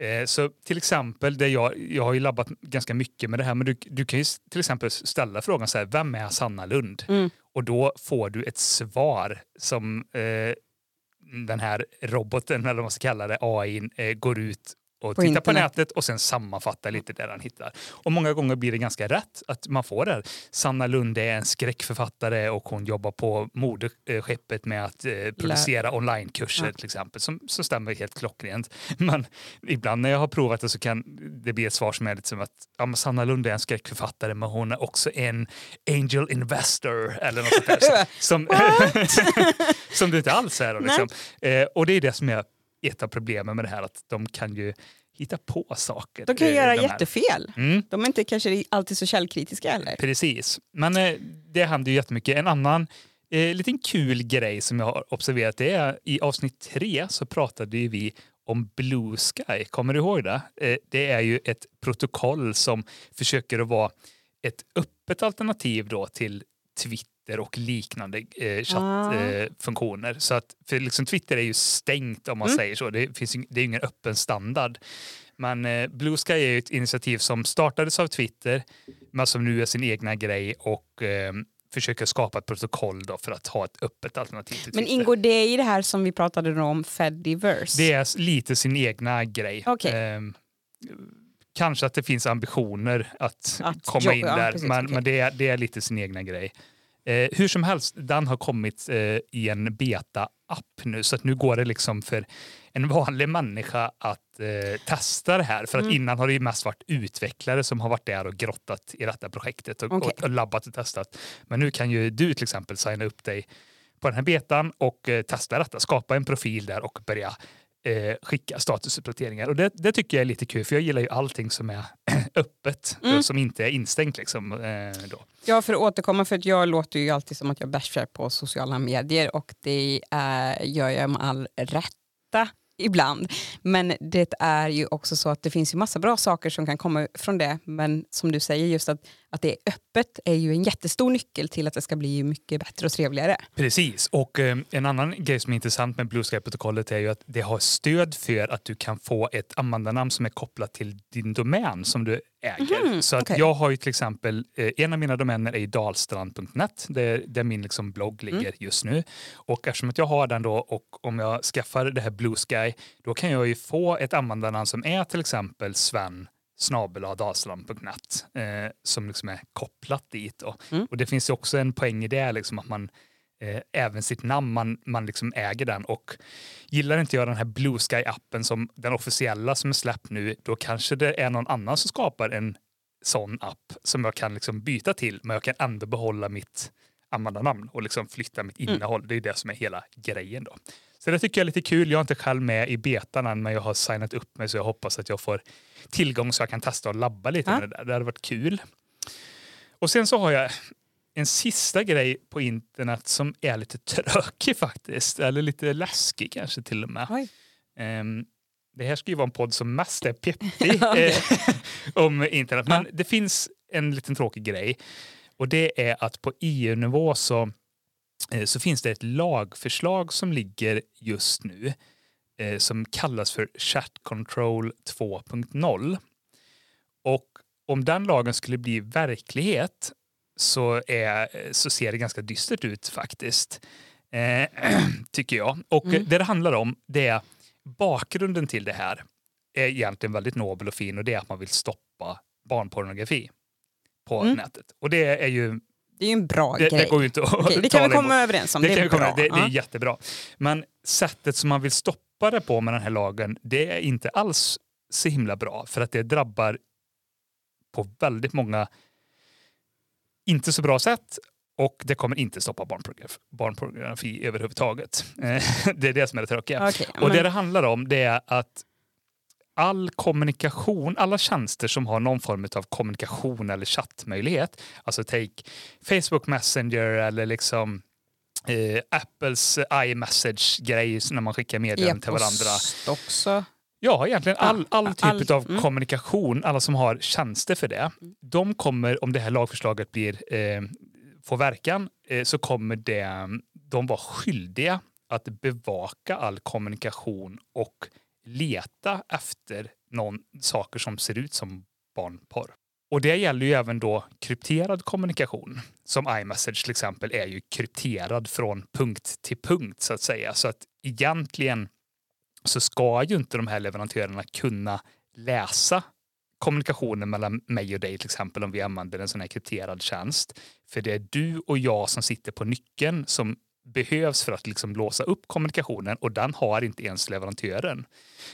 Eh, Så till exempel, det jag, jag har ju labbat ganska mycket med det här, men du, du kan ju till exempel ställa frågan så här, vem är Sanna Lund? Och då får du ett svar som eh, den här roboten, eller vad man ska kalla det, AI, eh, går ut och På tittar på internet. nätet och sen sammanfattar lite det han hittar. Och många gånger blir det ganska rätt att man får det. här. Sanna Lund är en skräckförfattare och hon jobbar på moderskeppet med att eh, producera onlinekurser Ja. till exempel, som, som stämmer helt klockrent. Men ibland när jag har provat det så kan det bli ett svar som är lite som att ja, Sanna Lund är en skräckförfattare men hon är också en angel investor eller något sånt där. som, som det inte alls är. Då, liksom. eh, och det är det som är ett av problemen med det här, att de kan ju hitta på saker. De kan göra de jättefel. Mm. De är inte kanske alltid så källkritiska heller. Precis. Men eh, det händer ju jättemycket. En annan eh, liten kul grej som jag har observerat det är i avsnitt tre så pratade ju vi om Blue Sky. Kommer du ihåg det? Eh, det är ju ett protokoll som försöker att vara ett öppet alternativ då till Twitter och liknande eh, Ah. chattfunktioner. Eh, funktioner. så att, för liksom Twitter är ju stängt om man säger så. Det, finns, det är ju ingen öppen standard. Men eh, Blue Sky är ett initiativ som startades av Twitter men som nu är sin egna grej och eh, försöker skapa ett protokoll då för att ha ett öppet alternativ till Twitter. Men ingår det i det här som vi pratade om, Fediverse? Det är lite sin egna grej. Okej. Ehm, kanske att det finns ambitioner att, Att komma jobba- in ja, där, precis, men, okej. men det, är, det är lite sin egna grej. Eh, hur som helst, den har kommit eh, i en beta-app nu, så att nu går det liksom för en vanlig människa att eh, testa det här. För att Mm. innan har det ju mest varit utvecklare som har varit där och grottat i detta projektet och, Okej. och, och labbat och testat. Men nu kan ju du till exempel signa upp dig på den här betan och eh, testa detta, skapa en profil där och börja eh, skicka statusuppdateringar. Och det, det tycker jag är lite kul, för jag gillar ju allting som är öppet Mm. och som inte är instängt. Liksom, eh, då. Ja, för att återkomma, för att jag låter ju alltid som att jag bashar på sociala medier och det är, gör jag med all rätta ibland. Men det är ju också så att det finns ju massa bra saker som kan komma från det. Men som du säger, just att, att det är öppet är ju en jättestor nyckel till att det ska bli mycket bättre och trevligare. Precis, och eh, en annan grej som är intressant med Blue Sky-protokollet är ju att det har stöd för att du kan få ett användarnamn som är kopplat till din domän som du äger. Mhm, Så att okej. jag har ju till exempel, eh, en av mina domäner är dalstrand.net, där, där min liksom blogg Mm. ligger just nu. Och eftersom att jag har den då och om jag skaffar det här Blue Sky, då kan jag ju få ett användarnamn som är till exempel Sven snabeladalstrand.net eh, som liksom är kopplat dit. Mm. Och det finns ju också en poäng i det, liksom, att man eh, även sitt namn, man, man liksom äger den. Och gillar inte jag den här Blue Sky-appen som den officiella som är släppt nu, då kanske det är någon annan som skapar en sån app som jag kan liksom byta till, men jag kan ändå behålla mitt användarnamn och liksom flytta mitt innehåll. Det är det som är hela grejen. då. Så det tycker jag är lite kul. Jag är inte själv med i betan än, men jag har signat upp mig så jag hoppas att jag får tillgång så jag kan testa och labba lite Ja. med det där. Det hade varit kul. Och sen så har jag en sista grej på internet som är lite tråkig faktiskt, eller lite läskig kanske till och med. Ehm, det här ska ju vara en podd som mest är peppig eh, om internet. Men Ja. det finns en liten tråkig grej. Och det är att på EU-nivå så, så finns det ett lagförslag som ligger just nu eh, som kallas för Chat Control 2.0. Och om den lagen skulle bli verklighet så, är, så ser det ganska dystert ut faktiskt. Eh, tycker jag. Och Mm. det det handlar om det är bakgrunden till det här är egentligen väldigt nobel och fin och det är att man vill stoppa barnpornografi på Mm. nätet. Och det är ju, Det är ju en bra det, grej. det går ju inte att Okej, det kan vi emot. komma överens om. Det, Det, är bra. det, det är jättebra. Men sättet som man vill stoppa det på med den här lagen, det är inte alls så himla bra. För att det drabbar på väldigt många inte så bra sätt. Och det kommer inte stoppa barnpornografi, barnpornografi överhuvudtaget. Det är det som är det tråkiga. Okej, Och det men- det handlar om det är att all kommunikation, alla tjänster som har någon form av kommunikation eller chattmöjlighet, alltså take Facebook Messenger eller liksom eh, Apples iMessage-grej när man skickar meddelanden till varandra. Också. Ja, egentligen all, all typ all- av mm. kommunikation, alla som har tjänster för det, de kommer, om det här lagförslaget blir, eh, får verkan, eh, så kommer det, de vara skyldiga att bevaka all kommunikation och leta efter någon, saker som ser ut som barnporr. Och det gäller ju även då krypterad kommunikation. Som iMessage till exempel är ju krypterad från punkt till punkt så att säga. Så att egentligen så ska ju inte de här leverantörerna kunna läsa kommunikationen mellan mig och dig till exempel om vi använder en sån här krypterad tjänst. För det är du och jag som sitter på nyckeln som behövs för att liksom låsa upp kommunikationen och den har inte ens leverantören.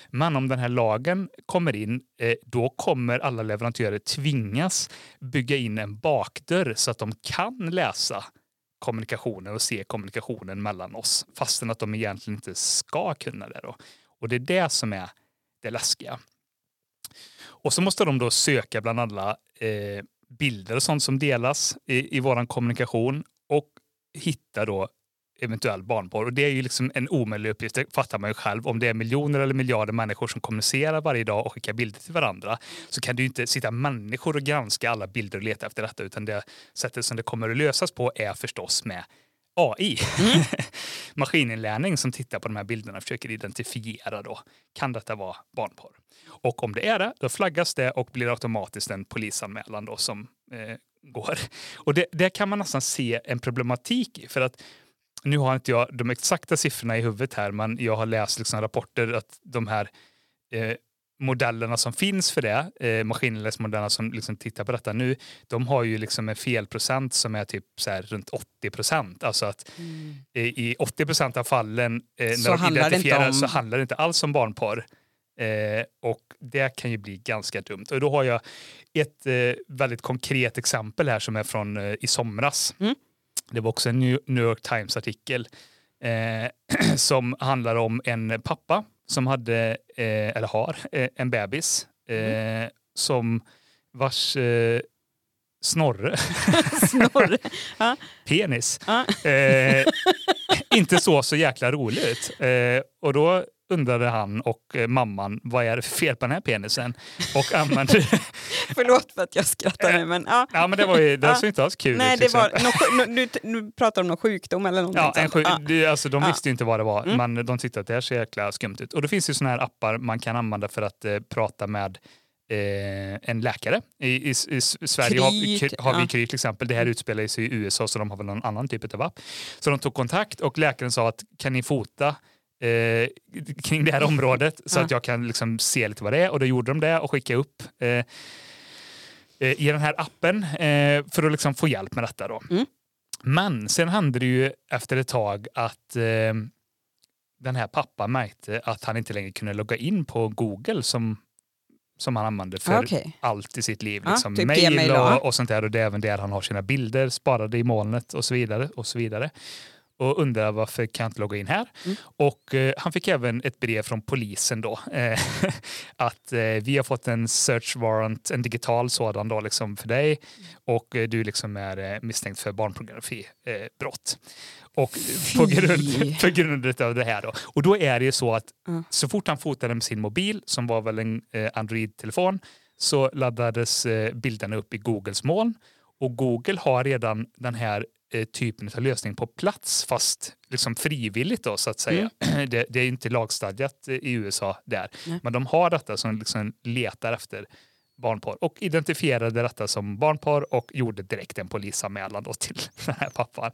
Men om den här lagen kommer in, eh, då kommer alla leverantörer tvingas bygga in en bakdörr så att de kan läsa kommunikationen och se kommunikationen mellan oss fastän att de egentligen inte ska kunna det. Då. Och det är det som är det läskiga. Och så måste de då söka bland alla eh, bilder och sånt som delas i, i vår kommunikation och hitta då eventuell barnporr. Och det är ju liksom en omöjlig uppgift, det fattar man ju själv. Om det är miljoner eller miljarder människor som kommunicerar varje dag och skickar bilder till varandra så kan ju inte sitta människor och granska alla bilder och leta efter detta utan det sättet som det kommer att lösas på är förstås med AI. Maskininlärning som tittar på de här bilderna och försöker identifiera då, kan detta vara barnporr? Och om det är det, då flaggas det och blir automatiskt en polisanmälan då som eh, går. Och det, det kan man nästan se en problematik i för att nu har inte jag de exakta siffrorna i huvudet här, men jag har läst liksom rapporter att de här eh, modellerna som finns för det, eh, maskininlärningsmodellerna som liksom tittar på detta nu, de har ju liksom en felprocent som är typ så här runt 80 procent. Alltså att eh, i 80 procent av fallen eh, Så när de handlar identifierar om- så handlar det inte alls om barnporr. Eh, och det kan ju bli ganska dumt. Och då har jag ett eh, väldigt konkret exempel här som är från eh, i somras. Mm. Det var också en New York Times-artikel eh, som handlar om en pappa som hade, eh, eller har, eh, en bebis eh, som vars eh, snorre, Snorre. Ja. penis, Ja. eh, inte så så jäkla roligt. Eh, och då undrade han och eh, mamman vad är det för fel på den här penisen? Och använde, Förlåt för att jag skrattar nu men ja. ja men det var ju, det såg inte alls kul Nej, det liksom. var, någon nu, nu pratar du om någon sjukdom eller någonting Ja, en sjuk, Ja. det, alltså, de visste ju inte vad det var, Mm. men de tyckte att det här ser jäkla skumt ut. Och då finns ju såna här appar man kan använda för att eh, prata med eh, en läkare. I, i, i Sverige har, vi- Kry, har vi ja. Kry till exempel. Det här utspelar sig i USA så de har väl någon annan typ av app. Så de tog kontakt och läkaren sa att kan ni fota eh, kring det här området så Ja. att jag kan liksom se lite vad det är. Och då gjorde de det och skickade upp eh, eh, i den här appen eh, för att liksom få hjälp med detta. Då. Mm. Men sen hände det ju efter ett tag att eh, den här pappan märkte att han inte längre kunde logga in på Google som, som han använde för Okej. allt i sitt liv. Ja, Liksom typ mail och, och sånt där. Och det är även där han har sina bilder sparade i molnet och så vidare. Och så vidare. Och undrar varför kan jag inte logga in här? Mm. Och eh, han fick även ett brev från polisen då. Eh, att eh, vi har fått en search warrant, en digital sådan då liksom för dig. Och eh, du liksom är eh, misstänkt för barnpornografibrott. Eh, och på grund, på grund av det här då. Och då är det ju så att Mm. så fort han fotade med sin mobil, som var väl en Android-telefon, så laddades bilderna upp i Googles moln. Och Google har redan den här typen av lösning på plats, fast liksom frivilligt då så att säga. Det, det är inte lagstadgat eh, i USA där. Nej. Men de har detta som liksom letar efter barnporr och identifierade detta som barnporr och gjorde direkt en polisanmälan då till den här pappan.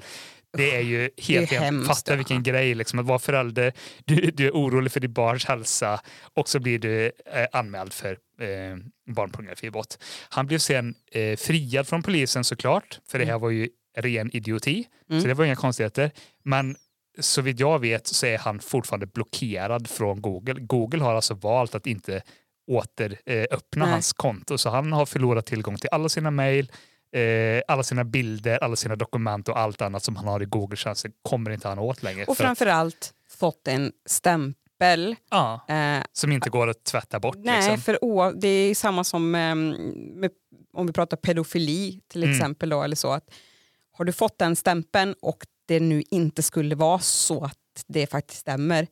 Det är ju helt, hemskt, fatta vilken grej liksom att vara förälder, du, du är orolig för ditt barns hälsa och så blir du eh, anmäld för eh, barnpornografibrott. Han blev sen eh, friad från polisen såklart, för det här var ju ren idioti, Mm. så det var inga konstigheter. Men så vitt jag vet så är han fortfarande blockerad från Google. Google har alltså valt att inte åter eh, hans konto, så han har förlorat tillgång till alla sina mejl, eh, alla sina bilder, alla sina dokument och allt annat som han har i Google-tjänsten kommer inte han åt längre. Och för att- framförallt fått en stämpel. Ja, Eh, som inte går att tvätta bort. nej, liksom. för o- det är samma som ehm, med, om vi pratar pedofili till Mm. exempel. Då, eller så att Har du fått den stämpeln och det nu inte skulle vara så att det faktiskt stämmer,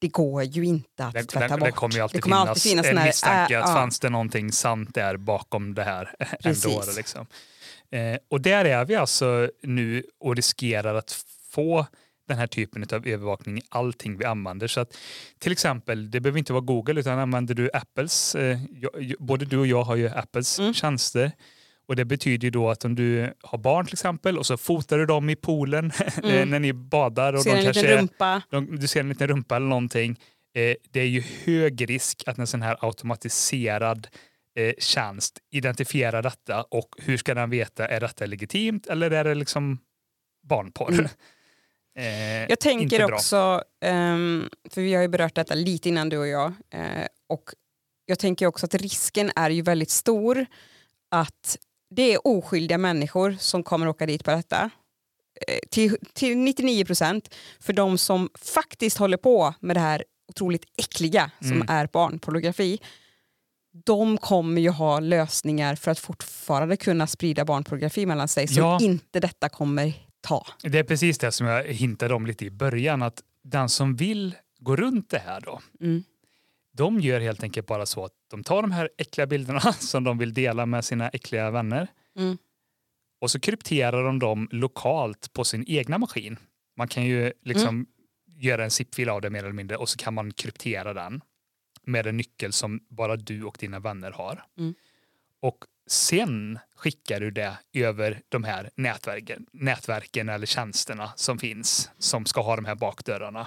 det går ju inte att Det, tvätta det, bort. det kommer ju alltid kommer finnas, alltid finnas en här, misstanke äh, att ja. fanns det någonting sant där bakom det här ändå. Precis. Liksom. Eh, och där är vi alltså nu och riskerar att få den här typen av övervakning i allting vi använder. Så att, till exempel, det behöver inte vara Google utan använder du Apples, eh, jag, både du och jag har ju Apples Mm. tjänster och det betyder ju då att om du har barn till exempel och så fotar du dem i poolen Mm. när ni badar och Ser de en kanske rumpa. de, du ser en liten rumpa eller någonting. Eh, det är ju hög risk att en sån här automatiserad eh, tjänst identifierar detta och hur ska den veta, är detta legitimt eller är det liksom barnporr? Mm. Eh, Jag tänker också, ehm, för vi har ju berört detta lite innan du och jag, eh, och jag tänker också att risken är ju väldigt stor att det är oskyldiga människor som kommer åka dit på detta. Eh, till, till 99 procent för de som faktiskt håller på med det här otroligt äckliga som Mm. är barnpornografi. De kommer ju ha lösningar för att fortfarande kunna sprida barnpornografi mellan sig som Ja. inte detta kommer ta. Det är precis det som jag hintade om lite i början, att den som vill gå runt det här då, Mm. De gör helt enkelt bara så att de tar de här äckliga bilderna som de vill dela med sina äckliga vänner Mm. och så krypterar de dem lokalt på sin egna maskin. Man kan ju liksom Mm. göra en zip-fil av det mer eller mindre och så kan man kryptera den med en nyckel som bara du och dina vänner har. Mm. Och sen skickar du det över de här nätverken, nätverken eller tjänsterna som finns som ska ha de här bakdörrarna.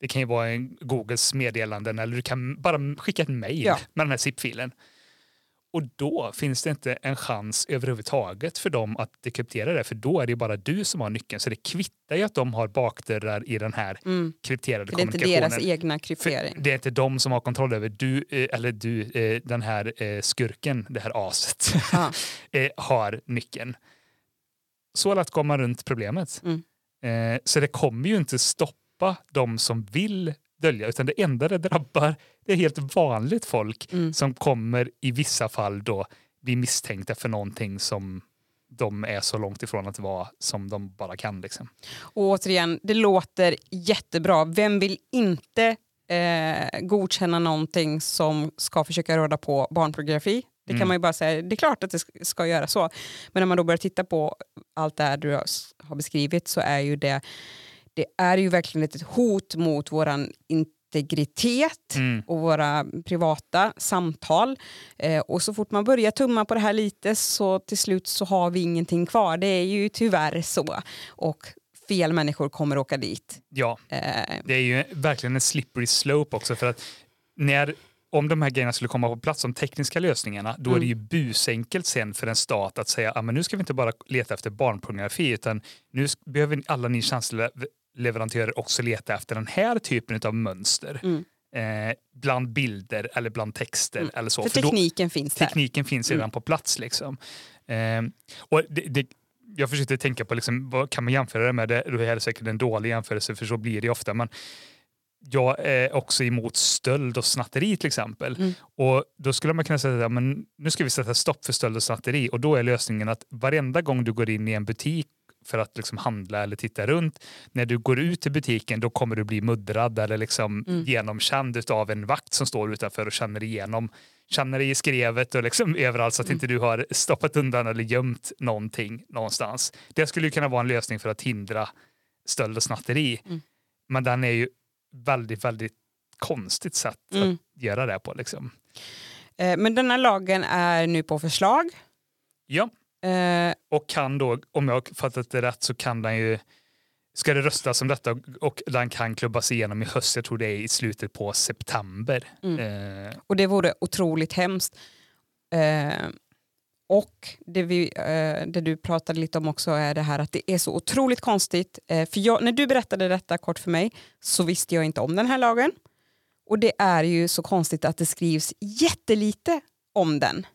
Det kan ju vara en Googles meddelanden eller du kan bara skicka ett mejl Ja. med den här zip-filen. Och då finns det inte en chans överhuvudtaget för dem att dekryptera det, för då är det bara du som har nyckeln. Så det kvittar ju att de har bakdörrar i den här Mm. krypterade För det är inte kommunikationen. deras egna För kryptering. det är inte de som har kontroll över du, eh, eller du, eh, den här eh, skurken, det här aset, Ja. eh, har nyckeln. Så lätt kommer man runt problemet. Mm. Så det kommer ju inte stoppa de som vill dölja, utan det enda det drabbar det är helt vanligt folk Mm. som kommer i vissa fall då bli misstänkta för någonting som de är så långt ifrån att vara som de bara kan. Liksom. Och återigen, det låter jättebra. Vem vill inte eh, godkänna någonting som ska försöka råda på barnpornografi? Det kan Mm. man ju bara säga, det är klart att det ska- göra så. Men när man då börjar titta på allt det här du har beskrivit så är ju det, det är ju verkligen ett hot mot våran integritet Mm. och våra privata samtal. Eh, och så fort man börjar tumma på det här lite så till slut så har vi ingenting kvar. Det är ju tyvärr så. Och fel människor kommer åka dit. Ja, Eh, det är ju verkligen en slippery slope också för att när om de här grejerna skulle komma på plats, de tekniska lösningarna, då är det ju Mm. busenkelt sen för en stat att säga att nu ska vi inte bara leta efter barnpornografi utan nu behöver alla ni tjänsteleverantörer också leta efter den här typen av mönster. Mm. Eh, bland bilder eller bland texter Mm. eller så. för För då- tekniken finns där. tekniken finns redan Mm. på plats. Liksom. Ehm, och det, det, jag försökte tänka på liksom, vad kan man jämföra det med. Det, här är säkert en dålig jämförelse för så blir det ofta. Men jag är också emot stöld och snatteri till exempel. Mm. Och då skulle man kunna säga att men nu ska vi sätta stopp för stöld och snatteri och då är lösningen att varenda gång du går in i en butik för att liksom handla eller titta runt. När du går ut i butiken då kommer du bli muddrad eller liksom Mm. genomkänd av en vakt som står utanför och känner igenom känner i skrevet och liksom överallt så att Mm. inte du har stoppat undan eller gömt någonting någonstans. Det skulle ju kunna vara en lösning för att hindra stöld och snatteri. Mm. Men den är ju väldigt, väldigt konstigt sätt Mm. att göra det på. Liksom. Eh, men den här lagen är nu på förslag. Ja, Eh, och kan då, om jag har fattat det rätt, så kan den ju Ska det röstas om detta och den kan klubbas igenom i höst, jag tror det är i slutet på september. Mm. Eh, och det vore otroligt hemskt. Eh, och det, vi, eh, det du pratade lite om också är det här att det är så otroligt konstigt. Eh, för jag, när du berättade detta kort för mig så visste jag inte om den här lagen. Och det är ju så konstigt att det skrivs jättelite om den.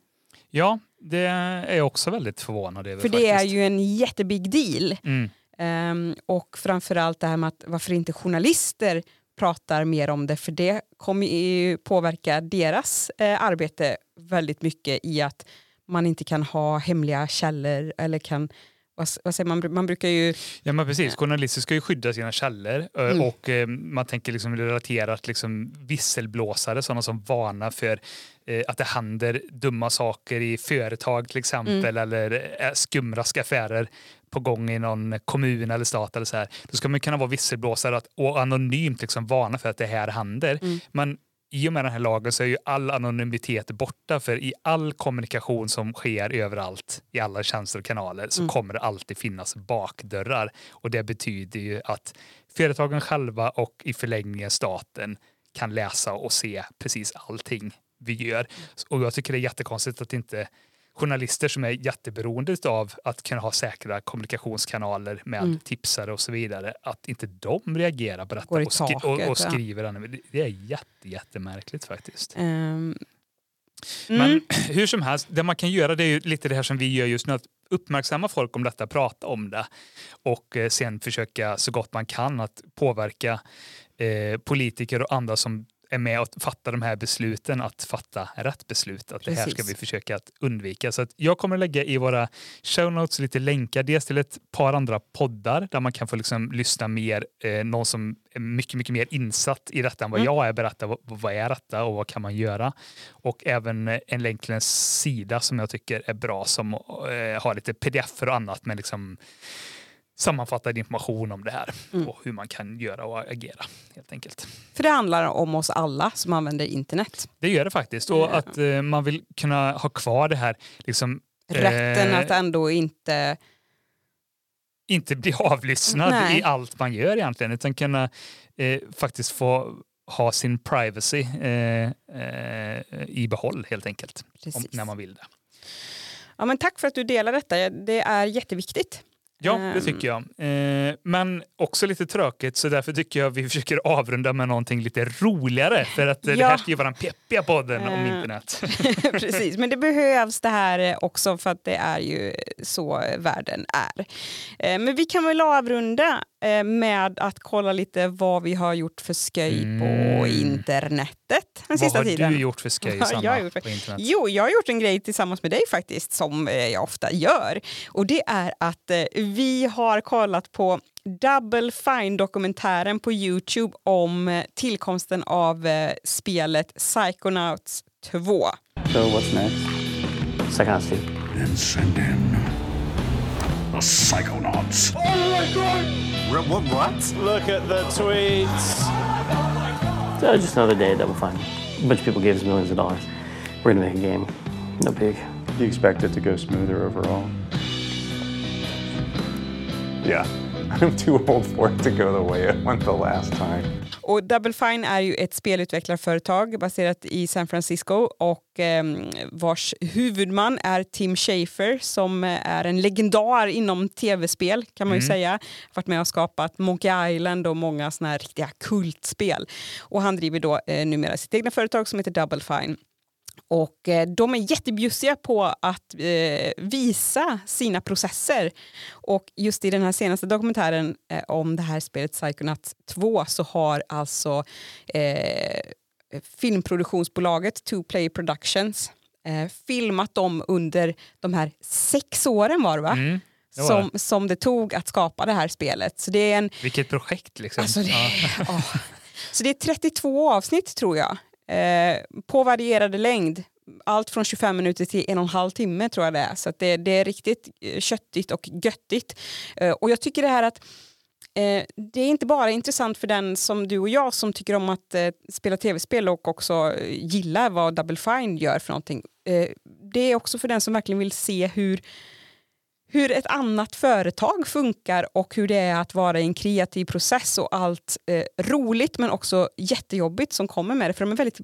Ja, det är jag också väldigt förvånad över. För det är faktiskt. ju en jättebig deal. Mm. Ehm, och framförallt det här med att varför inte journalister pratar mer om det för det kommer ju påverka deras eh, arbete väldigt mycket i att man inte kan ha hemliga källor eller kan vad, vad säger man, man brukar ju... Ja men precis, journalister ska ju skydda sina källor eh, Mm. och eh, man tänker liksom relaterat liksom visselblåsare, sådana som varnar för eh, att det händer dumma saker i företag till exempel eller eh, skumraskaffärer på gång i någon kommun eller stat eller så här. Då ska man kunna vara visselblåsare att, och anonymt liksom varna för att det här händer. Men i och med den här lagen så är ju all anonymitet borta för i all kommunikation som sker överallt i alla tjänster och kanaler så kommer det alltid finnas bakdörrar. Och det betyder ju att företagen själva och i förlängningen staten kan läsa och se precis allting vi gör. Och jag tycker det är jättekonstigt att inte journalister som är jätteberoende av att kunna ha säkra kommunikationskanaler med tipsare och så vidare, att inte de reagerar på detta och, skri- och, taket, och ja. skriver den. Det är jätte, jättemärkligt faktiskt. Men mm, hur som helst, det man kan göra det är ju lite det här som vi gör just nu, att uppmärksamma folk om detta, prata om det och eh, sen försöka så gott man kan att påverka eh, politiker och andra som är med och fattar de här besluten att fatta rätt beslut. Att det här ska Precis. vi försöka att undvika. Så att jag kommer lägga i våra show notes lite länkar, dels till ett par andra poddar där man kan få liksom lyssna mer, eh, någon som är mycket, mycket mer insatt i detta än vad jag är, berätta vad, vad är detta och vad kan man göra. Och även eh, en länk till en sida som jag tycker är bra som eh, har lite pdf och annat med liksom sammanfattad information om det här och hur man kan göra och agera helt enkelt. för det handlar om oss alla som använder internet. Det gör det faktiskt och att eh, man vill kunna ha kvar det här liksom Rätten eh, att ändå inte... inte bli avlyssnad Nej. i allt man gör egentligen utan kunna eh, faktiskt få ha sin privacy eh, eh, i behåll helt enkelt. Om, när man vill det. Ja, men tack för att du delar detta, det är jätteviktigt. Ja, det Ehm. tycker jag. Eh, men också lite tråkigt så därför tycker jag vi försöker avrunda med någonting lite roligare för att eh, det Ja. här ska ju vara den peppiga podden om Eh. internet. Precis, men det behövs det här eh, också för att det är ju så världen är. Eh, Men vi kan väl avrunda med att kolla lite vad vi har gjort för sköj på Mm. internetet den Vad sista har tiden. du gjort för skoj Ja, Sanna, jag har gjort för- på internet? Jo, jag har gjort en grej tillsammans med dig faktiskt som eh, jag ofta gör. Och det är att eh, vi har kollat på Double Fine-dokumentären på Youtube om eh, tillkomsten av eh, spelet Psychonauts 2. So what's next? Psychonauts 2. Then send in the Psychonauts. Oh my god! R- what? What? Look at the tweets. So just another day at Double Fine. A bunch of people gave us millions of dollars. We're gonna make a game. No big. Do you expect it to go smoother overall? Yeah. I'm too old for it to go the way it went the last time. Och Double Fine är ju ett spelutvecklarföretag baserat i San Francisco och eh, vars huvudman är Tim Schafer som eh, är en legendar inom tv-spel kan man ju säga. Varit med och skapat Monkey Island och många såna här riktiga kultspel. Och han driver då eh, numera sitt egna företag som heter Double Fine. Och eh, de är jättebjussiga på att eh, visa sina processer. Och just i den här senaste dokumentären eh, om det här spelet Psychonauts 2 så har alltså eh, filmproduktionsbolaget Two Play Productions filmat dem under de här sex åren var det va? Mm, som, som det tog att skapa det här spelet. Så det är en Vilket projekt liksom. Alltså det, ja. Så det är 32 avsnitt tror jag. Eh, på varierade längd. Allt från 25 minuter till en och en halv timme tror jag det är. Så att det, det är riktigt eh, köttigt och göttigt. Eh, och jag tycker det här att eh, det är inte bara intressant för den som du och jag som tycker om att eh, spela tv-spel och också eh, gillar vad Double Fine gör för någonting. Eh, det är också för den som verkligen vill se hur hur ett annat företag funkar och hur det är att vara i en kreativ process och allt eh, roligt men också jättejobbigt som kommer med det. För de, är väldigt,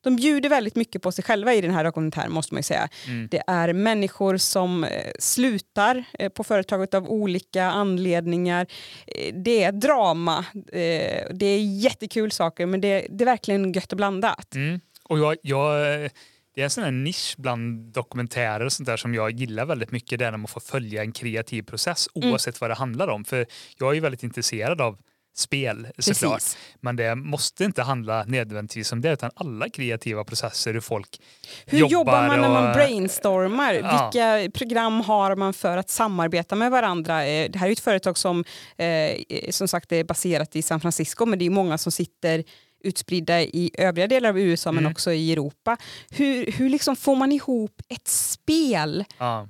de bjuder väldigt mycket på sig själva i den här dokumentären måste man ju säga. Det är människor som eh, slutar eh, på företaget av olika anledningar. Eh, det är drama, eh, det är jättekul saker men det, det är verkligen gött och blandat. Mm. Och jag, jag, det är en sån här nisch bland dokumentärer och sånt där som jag gillar väldigt mycket, där man får följa en kreativ process Mm. oavsett vad det handlar om. För jag är ju väldigt intresserad av spel såklart. Precis. Men det måste inte handla nödvändigtvis om det utan alla kreativa processer hur folk Hur jobbar, man när man och- brainstormar? Ja. Vilka program har man för att samarbeta med varandra? Eh, Det här är ett företag som eh, som sagt är baserat i San Francisco men det är många som sitter utspridda i övriga delar av USA men Mm. också i Europa. Hur, hur liksom får man ihop ett spel Ja.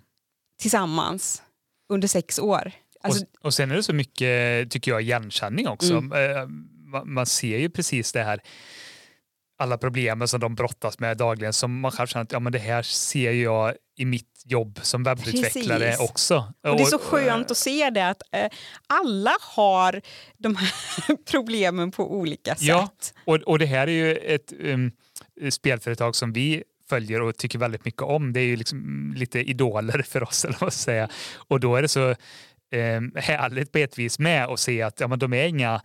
tillsammans under sex år? Alltså, och, och sen är det så mycket, tycker jag, igenkänning också. Mm. Eh, man ser ju precis det här, alla problemen som de brottas med dagligen som man själv känner att ja, men det här ser jag i mitt jobb som webbutvecklare Precis. också. och det är så skönt att se det att eh, alla har de här problemen på olika sätt. Ja, och, och det här är ju ett um, spelföretag som vi följer och tycker väldigt mycket om. Det är ju liksom mm, lite idoler för oss, eller vad säga. Och då är det så um, härligt på ett vis med att se att ja, men de är inga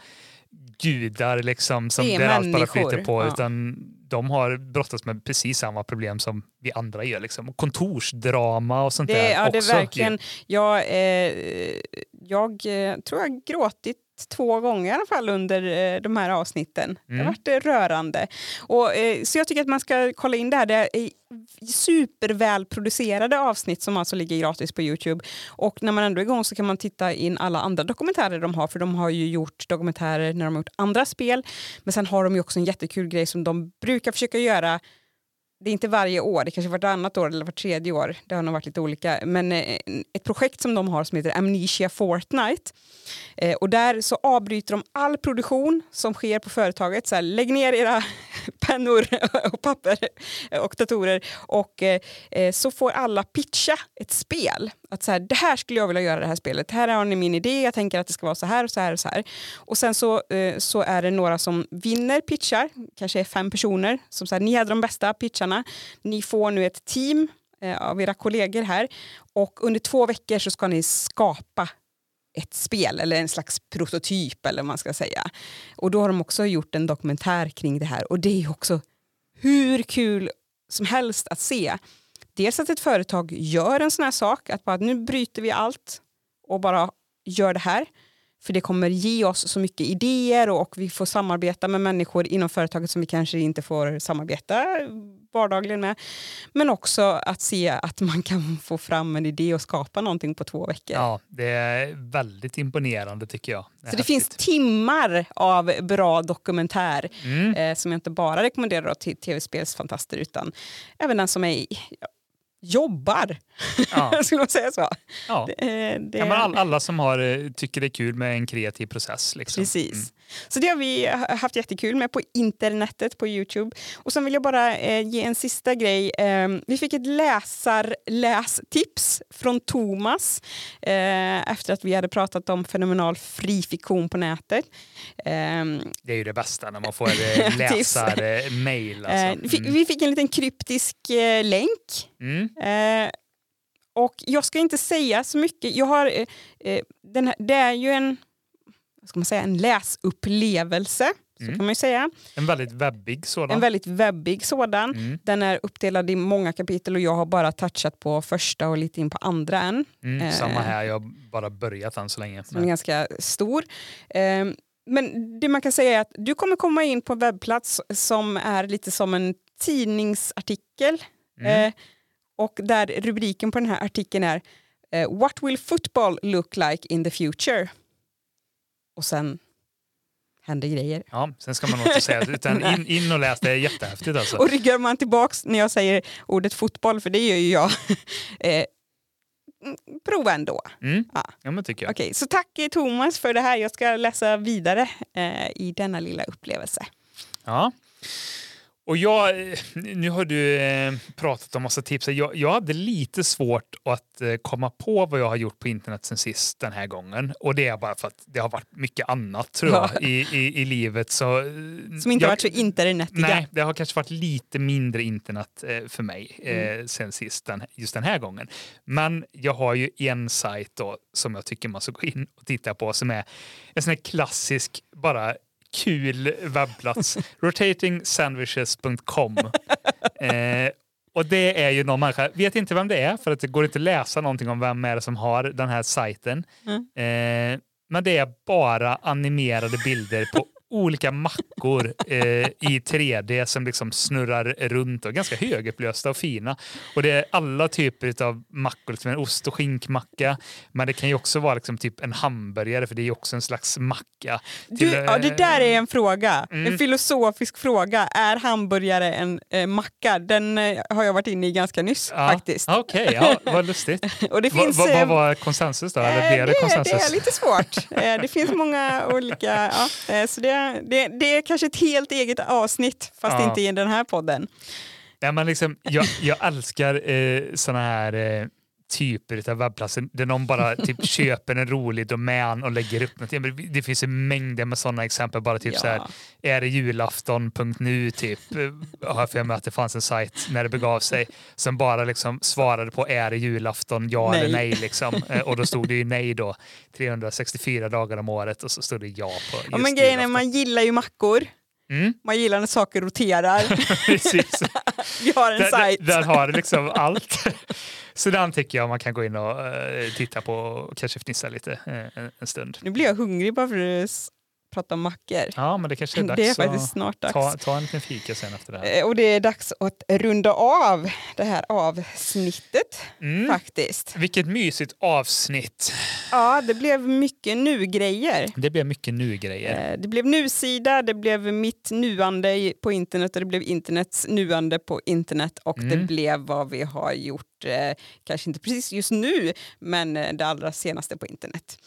gudar liksom som Det är allt bara flyter på, ja. utan de har brottats med precis samma problem som vi andra gör. Liksom. Och kontorsdrama och sånt Det, där ja, det också. är verkligen, jag, eh, jag eh, tror jag gråtit två gånger i alla fall under eh, de här avsnitten. Det har Mm. varit eh, rörande. Och, eh, så jag tycker att man ska kolla in det här. Det är supervälproducerade avsnitt som alltså ligger gratis på Youtube. Och när man ändå är igång så kan man titta in alla andra dokumentärer de har för de har ju gjort dokumentärer när de har gjort andra spel. Men sen har de ju också en jättekul grej som de brukar försöka göra det är inte varje år, det kanske är vartannat år eller vart tredje år. Det har nog varit lite olika. Men eh, ett projekt som de har som heter Amnesia Fortnite. Eh, och där så avbryter de all produktion som sker på företaget. Så här, lägg ner era pennor och papper och datorer och eh, så får alla pitcha ett spel. Att så här, det här skulle jag vilja göra det här spelet. Här har ni min idé, jag tänker att det ska vara så här och så här och så här. Och sen så, eh, så är det några som vinner pitchar, kanske är fem personer som säger ni hade de bästa pitcharna. Ni får nu ett team eh, av era kollegor här och under två veckor så ska ni skapa ett spel eller en slags prototyp eller vad man ska säga. Och då har de också gjort en dokumentär kring det här och det är också hur kul som helst att se. Dels att ett företag gör en sån här sak, att bara nu bryter vi allt och bara gör det här. För det kommer ge oss så mycket idéer och, och vi får samarbeta med människor inom företaget som vi kanske inte får samarbeta vardagligen med. Men också att se att man kan få fram en idé och skapa någonting på två veckor. Ja, det är väldigt imponerande tycker jag. Så det finns timmar av bra dokumentär Mm. eh, som jag inte bara rekommenderar till tv-spelsfantaster utan även den som är i- jobbar. Ja. Skulle man säga så? Ja. Det, det, Ja, alla som har, eh, tycker det är kul med en kreativ process. Liksom. Precis. Mm. Så det har vi ha- haft jättekul med på internetet på Youtube. Och sen vill jag bara eh, ge en sista grej. Eh, vi fick ett läsarlästips från Thomas eh, efter att vi hade pratat om fenomenal fri fiktion på nätet. Eh, Det är ju det bästa när man får eh, läsarmail. Alltså. vi fick- Mm. Vi fick en liten kryptisk länk Mm. Och jag ska inte säga så mycket. Jag har, den här, det är ju en, vad ska man säga, en läsupplevelse. Så Mm. kan man ju säga. En väldigt webbig sådan. En väldigt webbig sådan. Mm. Den är uppdelad i många kapitel och jag har bara touchat på första och lite in på andra än. Mm, Eh, samma här, jag har bara börjat än så länge. Som är ganska stor. Eh, men det man kan säga är att du kommer komma in på en webbplats som är lite som en tidningsartikel. Mm. Eh, och där rubriken på den här artikeln är eh, What will football look like in the future? Och sen händer grejer. Ja, sen ska man nog inte säga det, utan in, in och läs, det är jättehäftigt alltså. Och ryggar man tillbaks när jag säger ordet fotboll, för det gör ju jag, eh, prova ändå. Mm. Ja. Ja, men tycker jag. Okej, så tack eh, Thomas för det här. Jag ska läsa vidare eh, i denna lilla upplevelse. Ja. Och jag, eh, nu har du eh, pratat om massa tips. Jag, jag hade lite svårt att eh, komma på vad jag har gjort på internet sen sist den här gången. Och det är bara för att det har varit mycket annat tror jag Ja. i, i, i livet. Så, Som inte jag, varit så internetiga. Nej, det har kanske varit lite mindre internet för mig Mm. sen sist den, just den här gången. Men jag har ju en sajt då som jag tycker man ska gå in och titta på som är en sån här klassisk, bara kul webbplats. Rotating-sandwiches.com. Eh, och det är ju någon människa, vet inte vem det är för att det går inte att läsa någonting om vem är det som har den här sajten. Mm. Eh, men det är bara animerade bilder på olika mackor eh, i 3D som liksom snurrar runt och ganska högupplösta och fina. Och det är alla typer av mackor, liksom en ost och skinkmacka, men det kan ju också vara liksom typ en hamburgare för det är ju också en slags macka. Du, Till, ja, det där är en fråga, Mm. en filosofisk fråga. Är hamburgare en eh, macka? Den eh, har jag varit inne i ganska nyss Ja, faktiskt. Okej, ja, vad lustigt. Och det Va- finns, va- eh, Vad var konsensus då? Eller Eh, blev det det, konsensus? det är lite svårt. Eh, det finns många olika... Ja, eh, så det, det, det är kanske ett helt eget avsnitt, fast Ja. inte i den här podden. Ja, men liksom, jag, jag älskar eh, såna här eh, typer av webbplatser där någon bara typ köper en rolig domän och lägger upp något. Det finns en mängder med sådana exempel. Bara typ Ja. så här, är det julafton.nu typ, eh, har jag för mig att det fanns en sajt när det begav sig som bara liksom svarade på är det julafton, ja eller Nej. nej. Liksom. Eh, och då stod det ju nej då, 364 dagar om året och så stod det ja på just Ja, men grejen är, man gillar ju mackor. Mm. Man gillar när saker roterar. Vi har en Där, sajt. där, där har det liksom allt. Så den tycker jag man kan gå in och eh, titta på och kanske fnissa lite eh, en, en stund. Nu blir jag hungrig bara för att pratar om mackor. Ja, men det kanske är dags Det är faktiskt att snart dags. ta, ta en liten fika sen efter det här. Eh, Och det är dags att runda av det här avsnittet Mm. faktiskt. Vilket mysigt avsnitt. Ja, det blev mycket nu-grejer. Det blev mycket nu-grejer. Eh, Det blev nu-sida, det blev mitt nuande på internet och det blev internets nuande på internet och det Mm. blev vad vi har gjort, eh, kanske inte precis just nu, men det allra senaste på internet.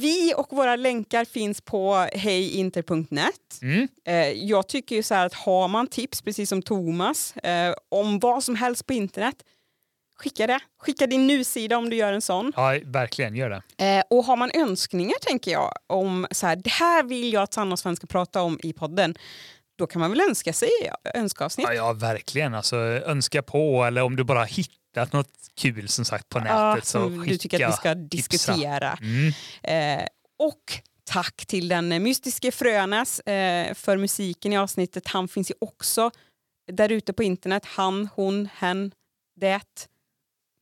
Vi och våra länkar finns på hejinter.net. Mm. Eh, jag tycker ju så här att har man tips, precis som Thomas, eh, om vad som helst på internet, skicka det. Skicka din nu-sida om du gör en sån. Ja, verkligen, gör det. Eh, och har man önskningar, tänker jag, om så här, det här vill jag att Sanna och Sven ska prata om i podden, då kan man väl önska sig önskeavsnitt. Ja, ja, verkligen. Alltså, önska på eller om du bara hittat något kul som sagt på Ja, nätet. så som du tycker att vi ska skicka, diskutera. Mm. Eh, och tack till den mystiske Frönäs eh, för musiken i avsnittet. Han finns ju också där ute på internet. Han, hon, hen, det.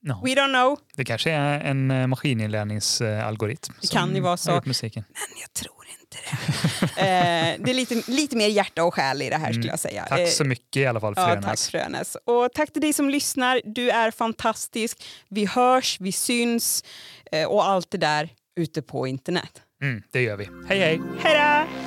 Ja. We don't know, Det kanske är en eh, maskininlärningsalgoritm. Det kan ju vara så. musiken. men jag tror inte det. eh, det är lite, lite mer hjärta och själ i det här skulle jag säga. Mm. Tack Eh, så mycket i alla fall, Ja, tack. Frönäs. Och tack till dig som lyssnar. Du är fantastisk. Vi hörs, vi syns eh, och allt det där ute på internet. Mm, det gör vi. Hej hej! Hej då!